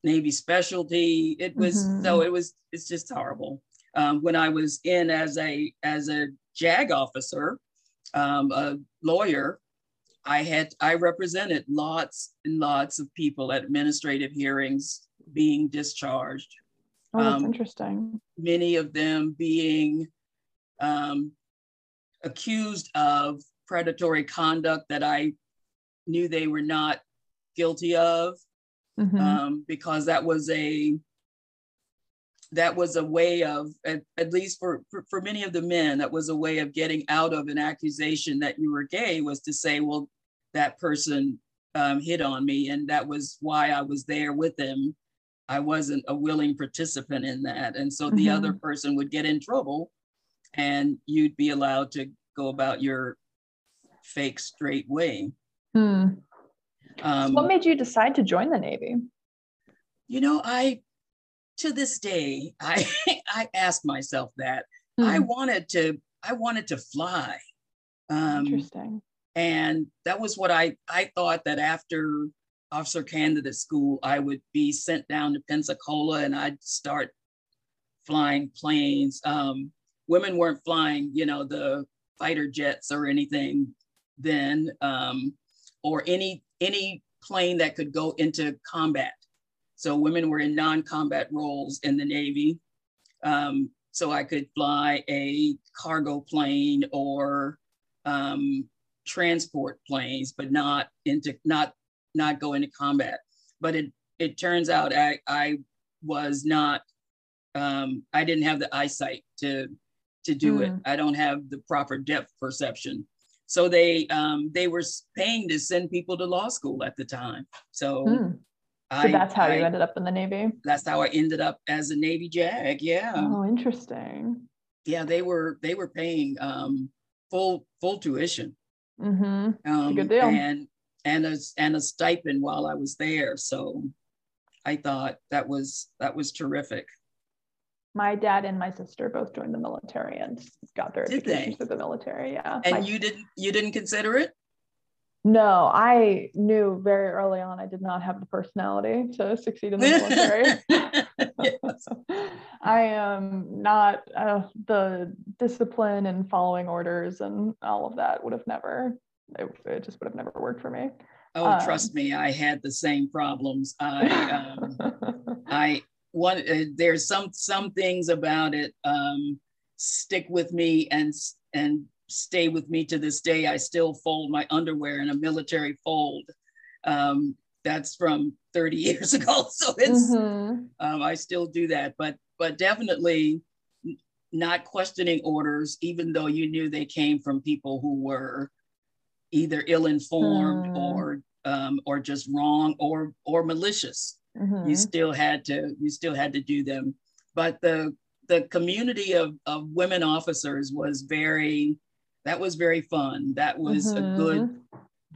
Navy specialty. It was so Mhm. it was it's just horrible. Um, when I was in as a as a JAG officer, um, a lawyer, I had I represented lots and lots of people at administrative hearings being discharged Oh, that's Um, interesting. many of them being um, accused of predatory conduct that I knew they were not guilty of, Mhm. um, because that was a that was a way of at, at least for, for for many of the men that was a way of getting out of an accusation that you were gay was to say well that person um, hit on me and that was why i was there with them i wasn't a willing participant in that and so the Mhm. other person would get in trouble and you'd be allowed to go about your fake straight way Hmm. um, what made you decide to join the Navy? you know i to this day i i ask myself that I Hmm. wanted to I wanted to fly. Um, Interesting. and that was what I I thought that after officer candidate school I would be sent down to Pensacola and I'd start flying planes. Um, women weren't flying, you know, the fighter jets or anything then, um, or any any plane that could go into combat. So women were in non-combat roles in the Navy. Um, so I could fly a cargo plane or um, transport planes, but not into not not go into combat. But it it turns out I I was not um, I didn't have the eyesight to to do it. Mm. I don't have the proper depth perception. So they um, they were paying to send people to law school at the time. So I, So that's how I- you ended up in the Navy. that's how I ended up as a Navy JAG. Yeah Oh, interesting. yeah they were they were paying um full full tuition Mm-hmm. um good deal. and and a and a stipend while i was there so i thought that was that was terrific My dad and my sister both joined the military and got their Did education they? through the military. Yeah. and My- you didn't you didn't consider it no, I knew very early on I did not have the personality to succeed in the military. Yes. I am not uh, the discipline and following orders and all of that would have never. It, it just would have never worked for me. oh Um, trust me i had the same problems i um I one uh, there's some some things about it um stick with me and and stay with me to this day. I still fold my underwear in a military fold. Um, that's from 30 years ago, so it's Mhm. um, I still do that, but but definitely not questioning orders, even though you knew they came from people who were either ill-informed Hmm. or um, or just wrong or or malicious Mhm. you still had to you still had to do them but the the community of of women officers was very that was very fun that was a good Mhm.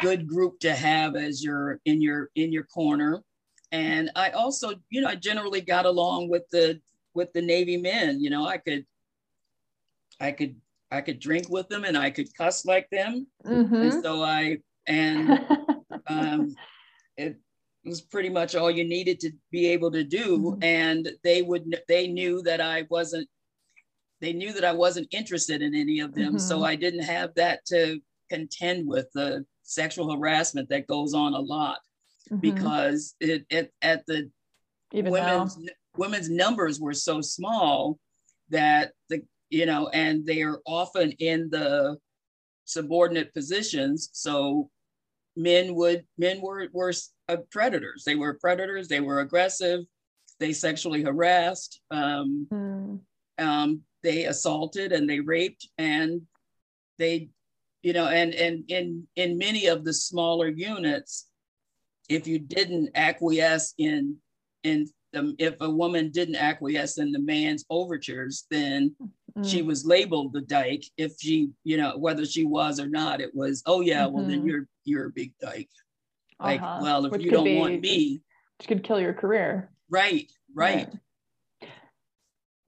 good group to have as your in your in your corner and i also you know i generally got along with the with the navy men you know i could i could i could drink with them and i could cuss like them Mhm. and so i and um, it was pretty much all you needed to be able to do Mhm. and they would they knew that i wasn't they knew that i wasn't interested in any of them so Mhm. i didn't have that to contend with the sexual harassment that goes on a lot Mhm. because it, it at the even now. women's women's numbers were so small that the you know and they're often in the subordinate positions so men would men were were uh, predators they were predators they were aggressive they sexually harassed um, Mm. um, they assaulted and they raped and they you know and and in in many of the smaller units if you didn't acquiesce in in the, if a woman didn't acquiesce in the man's overtures then she Mm. was labeled the dyke if she you know whether she was or not it was oh yeah well then Mhm. you're you're a big dyke like Uh-huh. well if Which you don't want me which could kill your career. right right Yeah,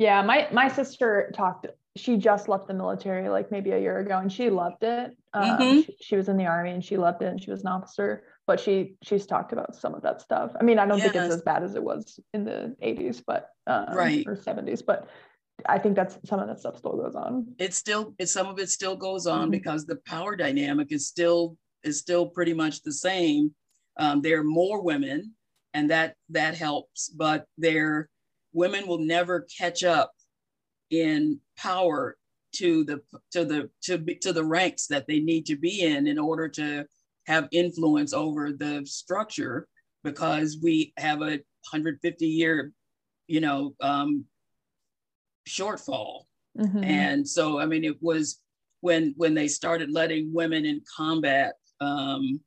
my my sister talked. She just left the military like maybe a year ago, and she loved it. Um, Mhm. she, she was in the army and she loved it, and she was an officer. But she she's talked about some of that stuff. I mean, I don't think it's as bad as it was in the '80s, but um, Right. or '70s. But I think that's some of that stuff still goes on. it still it, some of it still goes on Mhm. because the power dynamic is still is still pretty much the same um, there are more women and that that helps but there women will never catch up in power to the to the to be, to the ranks that they need to be in in order to have influence over the structure because we have a 150 year you know um, shortfall mm-hmm. and so i mean it was when when they started letting women in combat um,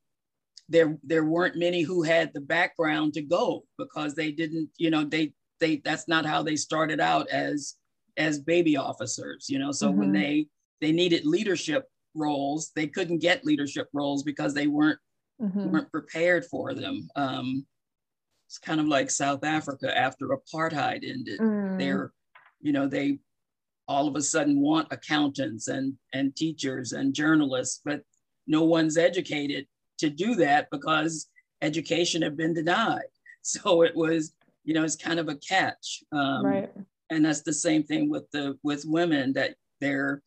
there there weren't many who had the background to go because they didn't you know they they that's not how they started out as as baby officers you know so mm-hmm. when they they needed leadership roles they couldn't get leadership roles because they weren't mm-hmm. weren't prepared for them um it's kind of like south africa after apartheid ended mm. they're you know they all of a sudden want accountants and and teachers and journalists but no one's educated to do that because education had been denied so it was you know it's kind of a catch um, right. and that's the same thing with the with women that they're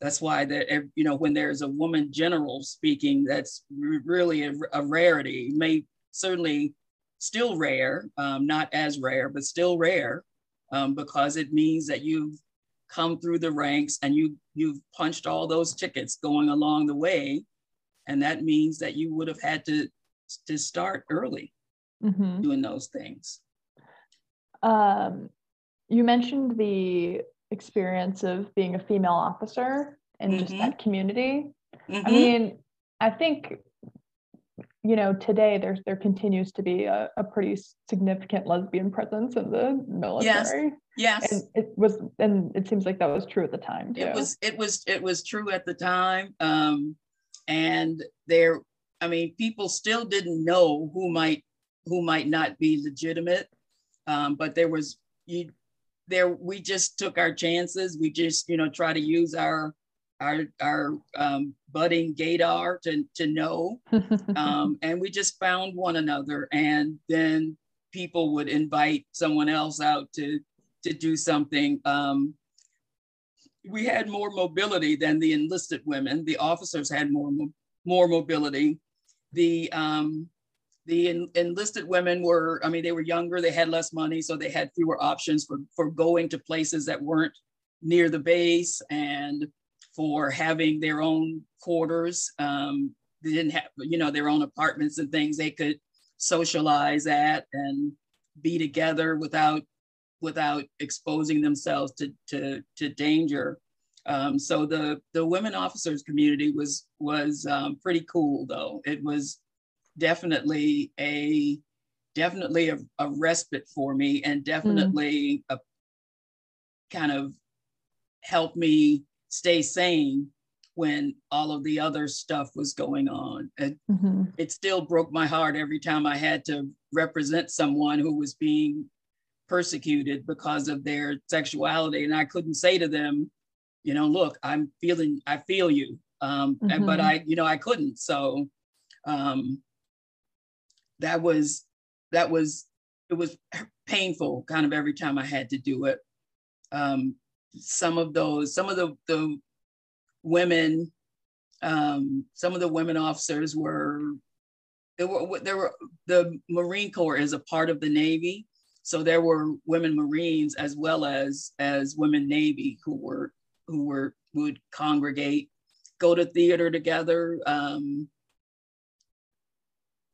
that's why that you know when there's a woman general speaking that's really a, a rarity. May certainly still rare um, not as rare but still rare um, because it means that you've come through the ranks and you you've punched all those tickets going along the way and that means that you would have had to to start early mm-hmm. doing those things um, you mentioned the experience of being a female officer in mm-hmm. just that community. Mm-hmm. I mean, I think you know today there's there continues to be a, a pretty significant lesbian presence in the military. Yes. And it was and it seems like that was true at the time too. It was it was it was true at the time. Um and there I mean people still didn't know who might who might not be legitimate. Um, but there was you there we just took our chances. We just, you know, try to use our our our um, budding gaydar to to know, um, and we just found one another, and then people would invite someone else out to to do something. Um, we had more mobility than the enlisted women. The officers had more more mobility. The um, the en- enlisted women were, I mean, they were younger, they had less money, so they had fewer options for, for going to places that weren't near the base and for having their own quarters. Um, they didn't have, you know, their own apartments and things they could socialize at and be together without without exposing themselves to to, to danger. Um, so the the women officers community was was um, pretty cool though. It was definitely a definitely a, a respite for me and definitely mm. a kind of help me stay sane when all of the other stuff was going on. It, mm-hmm. it still broke my heart every time I had to represent someone who was being persecuted because of their sexuality. And I couldn't say to them, you know, look, I'm feeling, I feel you. Um, mm-hmm. and, but I, you know, I couldn't. So um, that was that was it was painful kind of every time I had to do it. Um, some of those, some of the the women, um, some of the women officers were there were there were the Marine Corps is a part of the Navy, so there were women Marines as well as as women Navy who were who were would congregate, go to theater together. Um,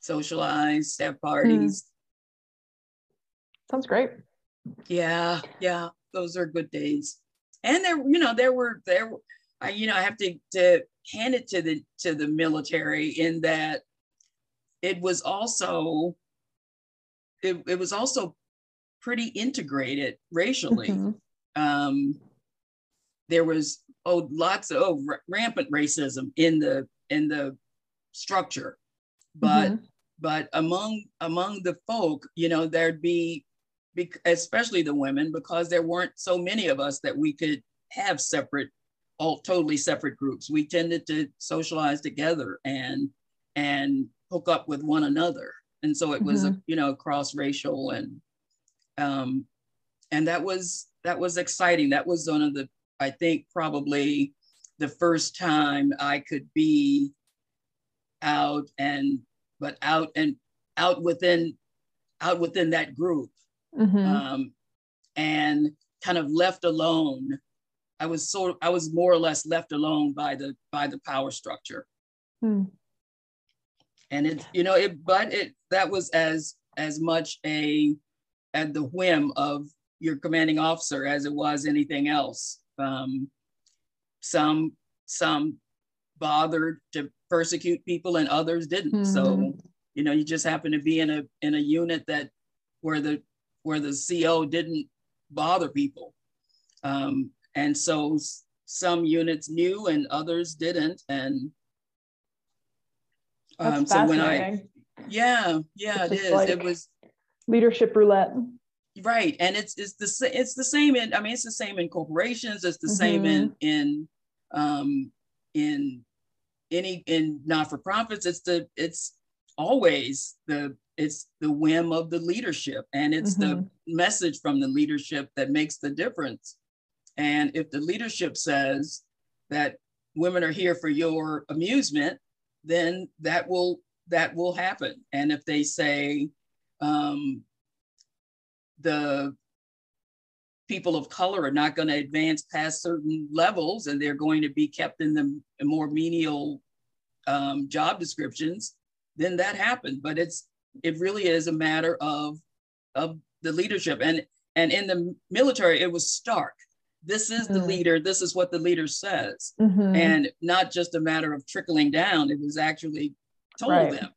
socialize, have parties. Mm. Sounds great. Yeah, yeah, those are good days. And there, you know, there were there, I, you know, I have to to hand it to the to the military in that it was also it, it was also pretty integrated racially. Mm-hmm. Um, there was oh lots of oh, rampant racism in the in the structure, but mm-hmm but among among the folk you know there'd be especially the women because there weren't so many of us that we could have separate all totally separate groups. We tended to socialize together and and hook up with one another. And so it was mm-hmm. a you know cross racial and um and that was that was exciting. That was one of the i think probably the first time i could be out and but out and out within out within that group mm-hmm. um, and kind of left alone I was sort of I was more or less left alone by the by the power structure. Hmm. And it, you know, it but it that was as as much a at the whim of your commanding officer as it was anything else. Um, some some bothered to persecute people and others didn't. Mm-hmm. So, you know, you just happen to be in a in a unit that where the where the CO didn't bother people. Um, and so some units knew and others didn't. And um, so when I, yeah, yeah, it's it is. Like it was leadership roulette. Right, and it's it's the it's the same in I mean it's the same in corporations. It's the mm-hmm. same in in um, in any in not for profits. It's the it's always the it's the whim of the leadership and it's mm-hmm. the message from the leadership that makes the difference and if the leadership says that women are here for your amusement then that will that will happen and if they say um, the people of color are not going to advance past certain levels and they're going to be kept in the more menial um, job descriptions then that happened. But it's it really is a matter of of the leadership. And and in the military it was stark. This is the mm-hmm. leader. This is what the leader says. Mm-hmm. and not just a matter of trickling down. It was actually told right. them.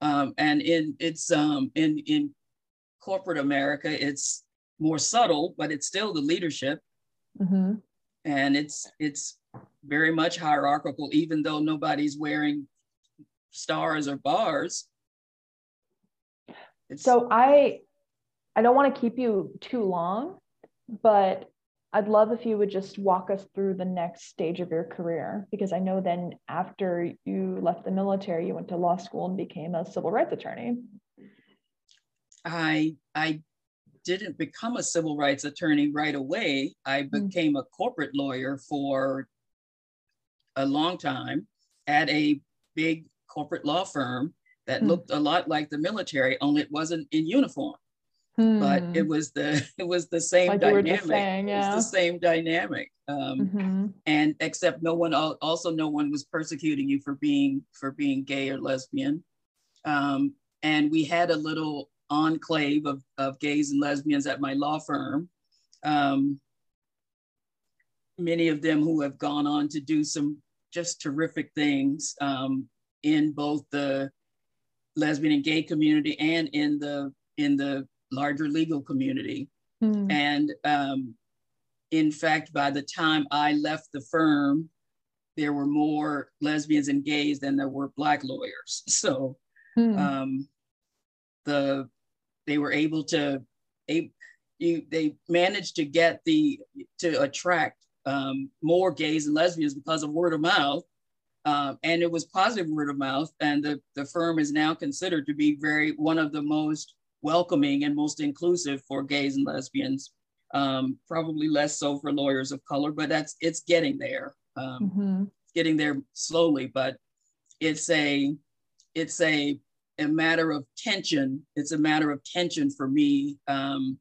Um, and in it's um, in in corporate america it's more subtle but it's still the leadership mm-hmm. and it's it's very much hierarchical even though nobody's wearing stars or bars it's, so I I don't want to keep you too long, but I'd love if you would just walk us through the next stage of your career because I know then after you left the military, you went to law school and became a civil rights attorney. I I didn't become a civil rights attorney right away. I hmm. became a corporate lawyer for a long time at a big corporate law firm that hmm. looked a lot like the military, only it wasn't in uniform. Hmm. But it was the it was the same like dynamic. Saying, yeah. It was the same dynamic. Um, mm-hmm. And except no one also no one was persecuting you for being for being gay or lesbian. Um, and we had a little enclave of, of gays and lesbians at my law firm. Um, many of them who have gone on to do some just terrific things um, in both the lesbian and gay community and in the in the larger legal community. Mm. And um, in fact, by the time I left the firm, there were more lesbians and gays than there were black lawyers. So mm. um, the they were able to a, you, they managed to get the to attract um, more gays and lesbians because of word of mouth um, and it was positive word of mouth. And the, the firm is now considered to be very one of the most welcoming and most inclusive for gays and lesbians. Um, probably less so for lawyers of color, but that's it's getting there. Um, mm-hmm. Getting there slowly, but it's a it's a a matter of tension. It's a matter of tension for me um,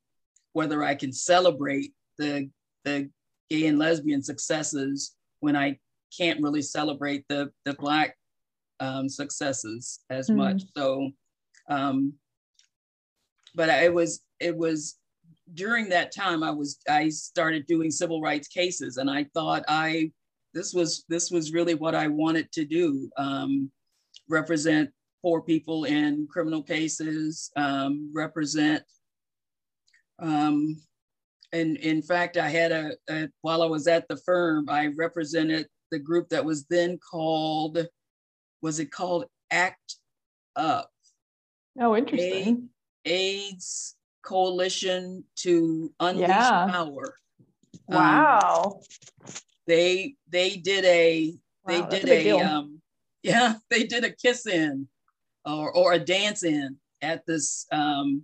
whether I can celebrate the the gay and lesbian successes when I can't really celebrate the the black um, successes as mm. much. So, um, but it was it was during that time I was I started doing civil rights cases, and I thought I this was this was really what I wanted to do um, represent poor people in criminal cases, um, represent. Um, and in fact, I had a, a, while I was at the firm, I represented the group that was then called, was it called ACT UP? Oh, interesting. AIDS Coalition to Unleash yeah. Power. Um, wow. Um, they they did a they wow, did a, a um yeah they did a kiss in or or a dance in at this um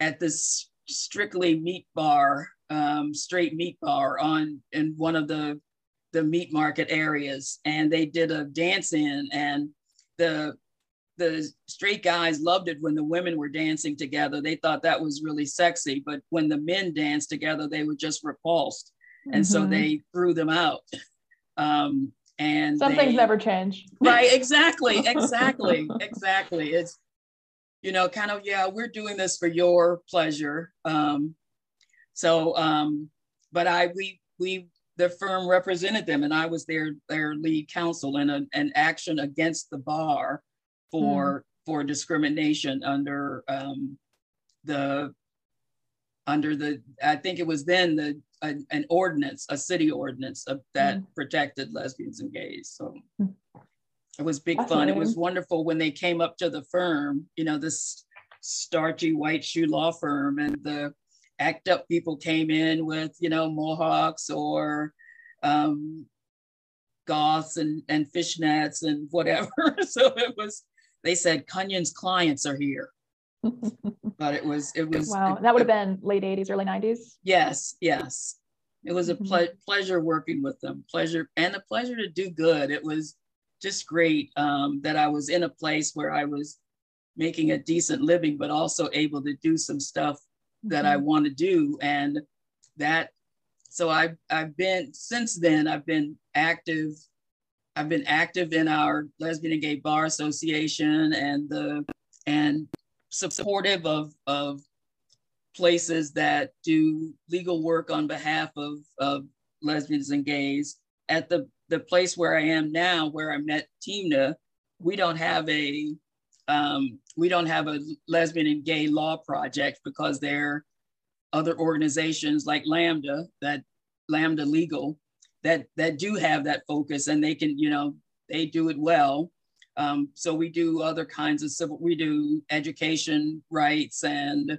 at this strictly meat bar um straight meat bar on in one of the the meat market areas and they did a dance in and the the straight guys loved it when the women were dancing together they thought that was really sexy but when the men danced together they were just repulsed and so Mhm. they threw them out. Um, and Some they- things never change. right exactly exactly exactly it's you know kind of yeah we're doing this for your pleasure um so um but i we we the firm represented them and i was their their lead counsel in a, an action against the bar for for discrimination under um the under the i think it was then the an, an ordinance a city ordinance of, that Mm. protected lesbians and gays so. Mm. it was big fun. It was wonderful when they came up to the firm you know this starchy white shoe law firm and the act up people came in with you know mohawks or um goths and and fishnets and whatever. So it was they said Cunyon's clients are here but it was it was wow, it- that would have been late 80s, early 90s. Yes, yes. It was a Mhm. ple- pleasure working with them, pleasure and a pleasure to do good. It was just great um, that I was in a place where I was making a decent living, but also able to do some stuff that I Mhm. want to do. And that, so I've, I've been, since then, I've been active. I've been active in our Lesbian and Gay Bar Association and the, and supportive of, of places that do legal work on behalf of, of lesbians and gays. At the, the place where I am now, where I met Timna, we don't have a um, we don't have a lesbian and gay law project because there are other organizations like Lambda that Lambda Legal that that do have that focus and they can you know they do it well. Um, so we do other kinds of civil we do education rights and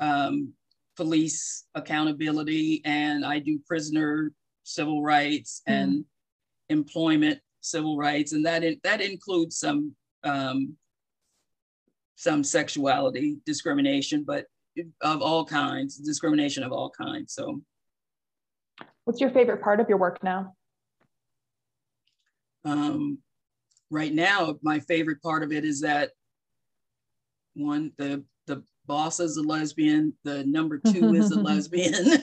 um, police accountability, and I do prisoner civil rights and employment civil rights, and that in, that includes some um, some sexuality discrimination, but of all kinds, discrimination of all kinds. So What's your favorite part of your work now? um, right now, my favorite part of it is that one the the boss is a lesbian, the number two is a lesbian.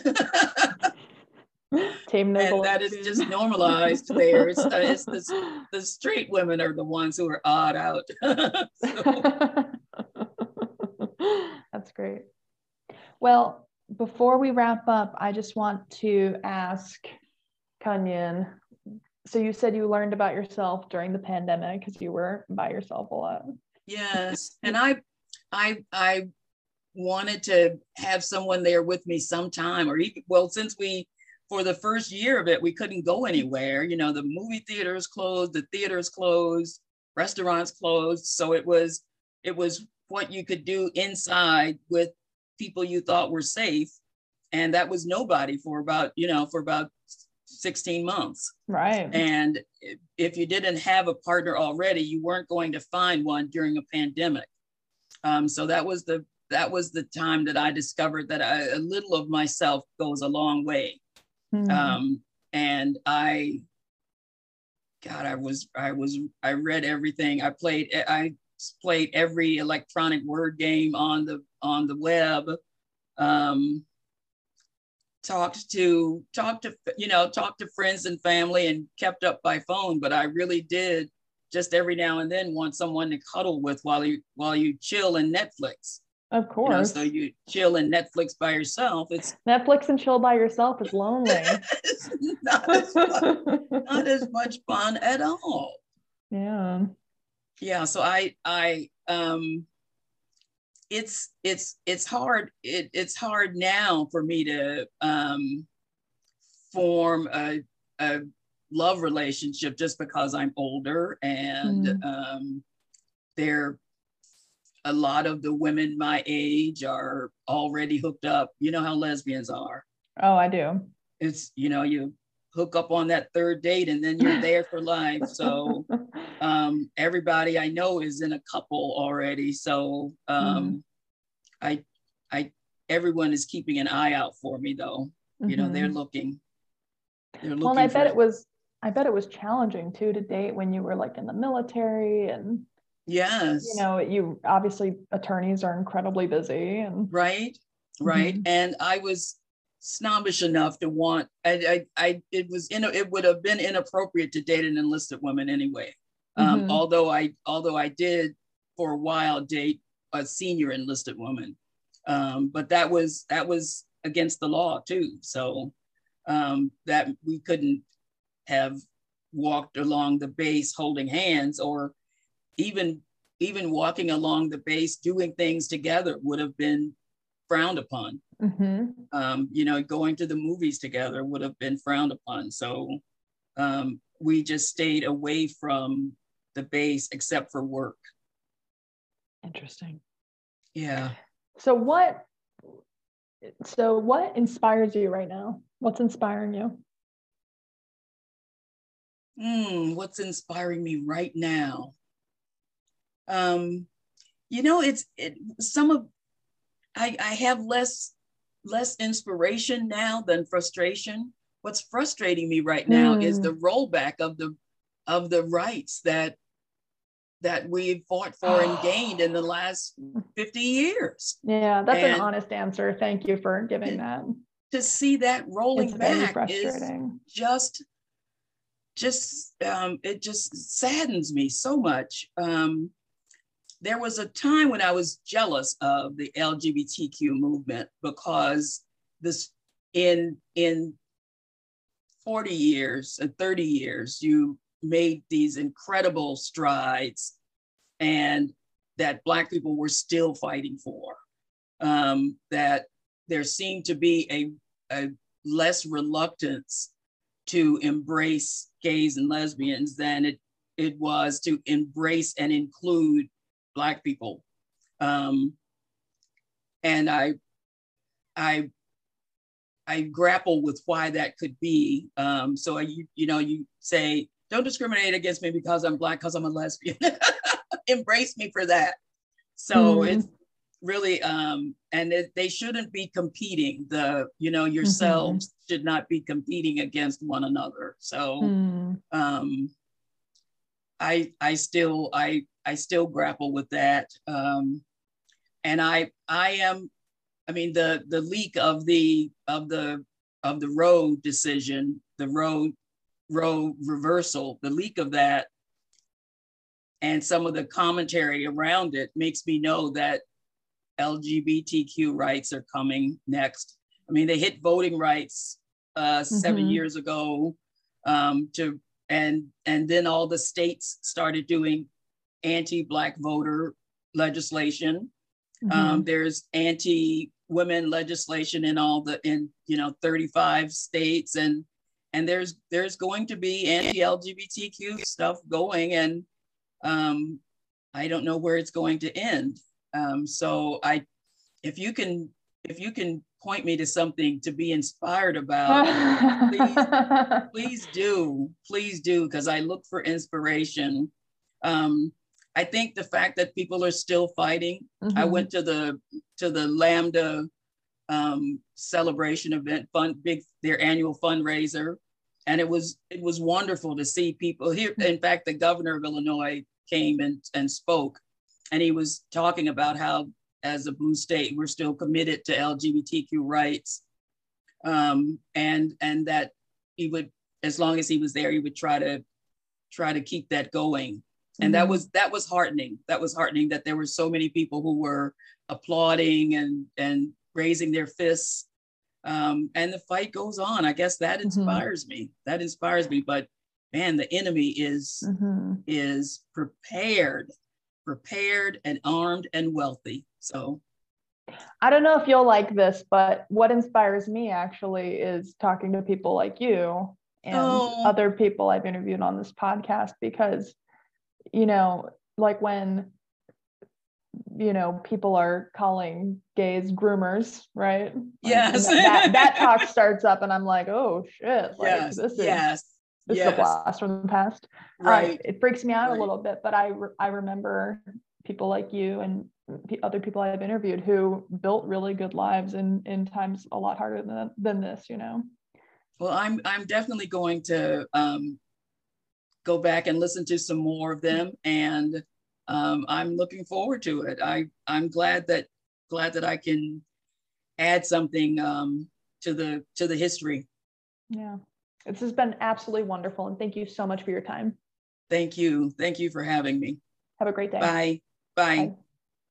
Team and that is just normalized there. It's, it's the, the straight women are the ones who are odd out. That's great. Well, before we wrap up, I just want to ask Cunyon. So you said you learned about yourself during the pandemic because you were by yourself a lot. yes, and I, I, I wanted to have someone there with me sometime, or even well, since we for the first year of it, we couldn't go anywhere. You know, the movie theaters closed, the theaters closed, restaurants closed. So it was it was what you could do inside with people you thought were safe. And that was nobody for about, you know, for about 16 months. Right. And if you didn't have a partner already, you weren't going to find one during a pandemic. Um, so that was the that was the time that I discovered that I, a little of myself goes a long way. Mhm. Um, and I, God, I was I was I read everything. I played I played every electronic word game on the on the web. Um, talked to talked to you know talked to friends and family and kept up by phone but i really did just every now and then want someone to cuddle with while you while you chill in netflix of you know course. so you chill in netflix by yourself it's, Netflix and chill by yourself is lonely. it's not, as fun, not as much fun at all yeah. yeah so i i um it's it's it's hard it, it's hard now for me to um form a, a love relationship just because i'm older and Mm. um there a lot of the women my age are already hooked up you know how lesbians are Oh, I do. it's you know you hook up on that third date and then you're there for life so um, everybody I know is in a couple already. So um, I, I, everyone is keeping an eye out for me though. You know, they're Mhm. looking. They're looking. Well, and I bet it was. I bet it was challenging too to date when you were like in the military and Yes. you know you obviously attorneys are incredibly busy and Right. Right. Mhm. And I was snobbish enough to want. I, I, I it was in. It would have been inappropriate to date an enlisted woman anyway. Um, mm-hmm. Although I, although I did for a while date a senior enlisted woman, um, but that was that was against the law too. So um, that we couldn't have walked along the base holding hands or even even walking along the base doing things together would have been frowned upon mm-hmm. um, you know going to the movies together would have been frowned upon so um, we just stayed away from the base except for work interesting yeah so what so what inspires you right now what's inspiring you mm, what's inspiring me right now? Um, you know, it's it, some of I, I have less less inspiration now than frustration. What's frustrating me right now mm. is the hmm. rollback of the of the rights that that we've fought for and gained in the last 50 years. Yeah, that's and an honest answer. Thank you for giving that. To see that rolling it's back is just just um, it just saddens me so much. Um, there was a time when I was jealous of the LGBTQ movement because this in in 40 years and 30 years, you made these incredible strides and that Black people were still fighting for. Um, that there seemed to be a, a less reluctance to embrace gays and lesbians than it, it was to embrace and include Black people. Um, and I, I, I grapple with why that could be. Um, so you, you know, you say, don't discriminate against me because I'm Black, because I'm a lesbian. Embrace me for that. So mm. it's really um and it, they shouldn't be competing the you know yourselves mm-hmm. should not be competing against one another so mm. um i i still i i still grapple with that um and i i am i mean the the leak of the of the of the roe decision the roe roe reversal the leak of that and some of the commentary around it makes me know that LGBTQ rights are coming next. I mean, they hit voting rights uh, 7 mm-hmm. years ago um, to and and then all the states started doing anti-black voter legislation. Mm-hmm. Um, there's anti-women legislation in all the in you know 35 states and and there's there's going to be anti-LGBTQ stuff going and um, I don't know where it's going to end. Um, so I, if you can, if you can point me to something to be inspired about, please, please do, please do, because I look for inspiration. Um, I think the fact that people are still fighting. Mm-hmm. I went to the to the Lambda um, celebration event, fund big their annual fundraiser, and it was it was wonderful to see people here. In fact, the governor of Illinois came and and spoke, and he was talking about how as a blue state we're still committed to lgbtq rights um, and and that he would as long as he was there he would try to try to keep that going and mm-hmm. that was that was heartening that was heartening that there were so many people who were applauding and and raising their fists um, and the fight goes on i guess that mm-hmm. inspires mm-hmm. me that inspires me but man the enemy is mm-hmm. is prepared prepared and armed and wealthy. So I don't know if you'll like this, but what inspires me actually is talking to people like you and oh. other people I've interviewed on this podcast because, you know, like when, you know, people are calling gays groomers, right? Yes. That, that, talk starts up and I'm like, oh shit. Like, yes. This is, yes this yes. is a blast from the past. Um, right. Um, it freaks me out right. a little bit, but I re- I remember people like you and p- other people I've interviewed who built really good lives in in times a lot harder than than this. You know. Well, I'm I'm definitely going to um, go back and listen to some more of them, and um, I'm looking forward to it. I I'm glad that glad that I can add something um, to the to the history. Yeah. This has been absolutely wonderful. And thank you so much for your time. Thank you. Thank you for having me. Have a great day. Bye. Bye. Bye.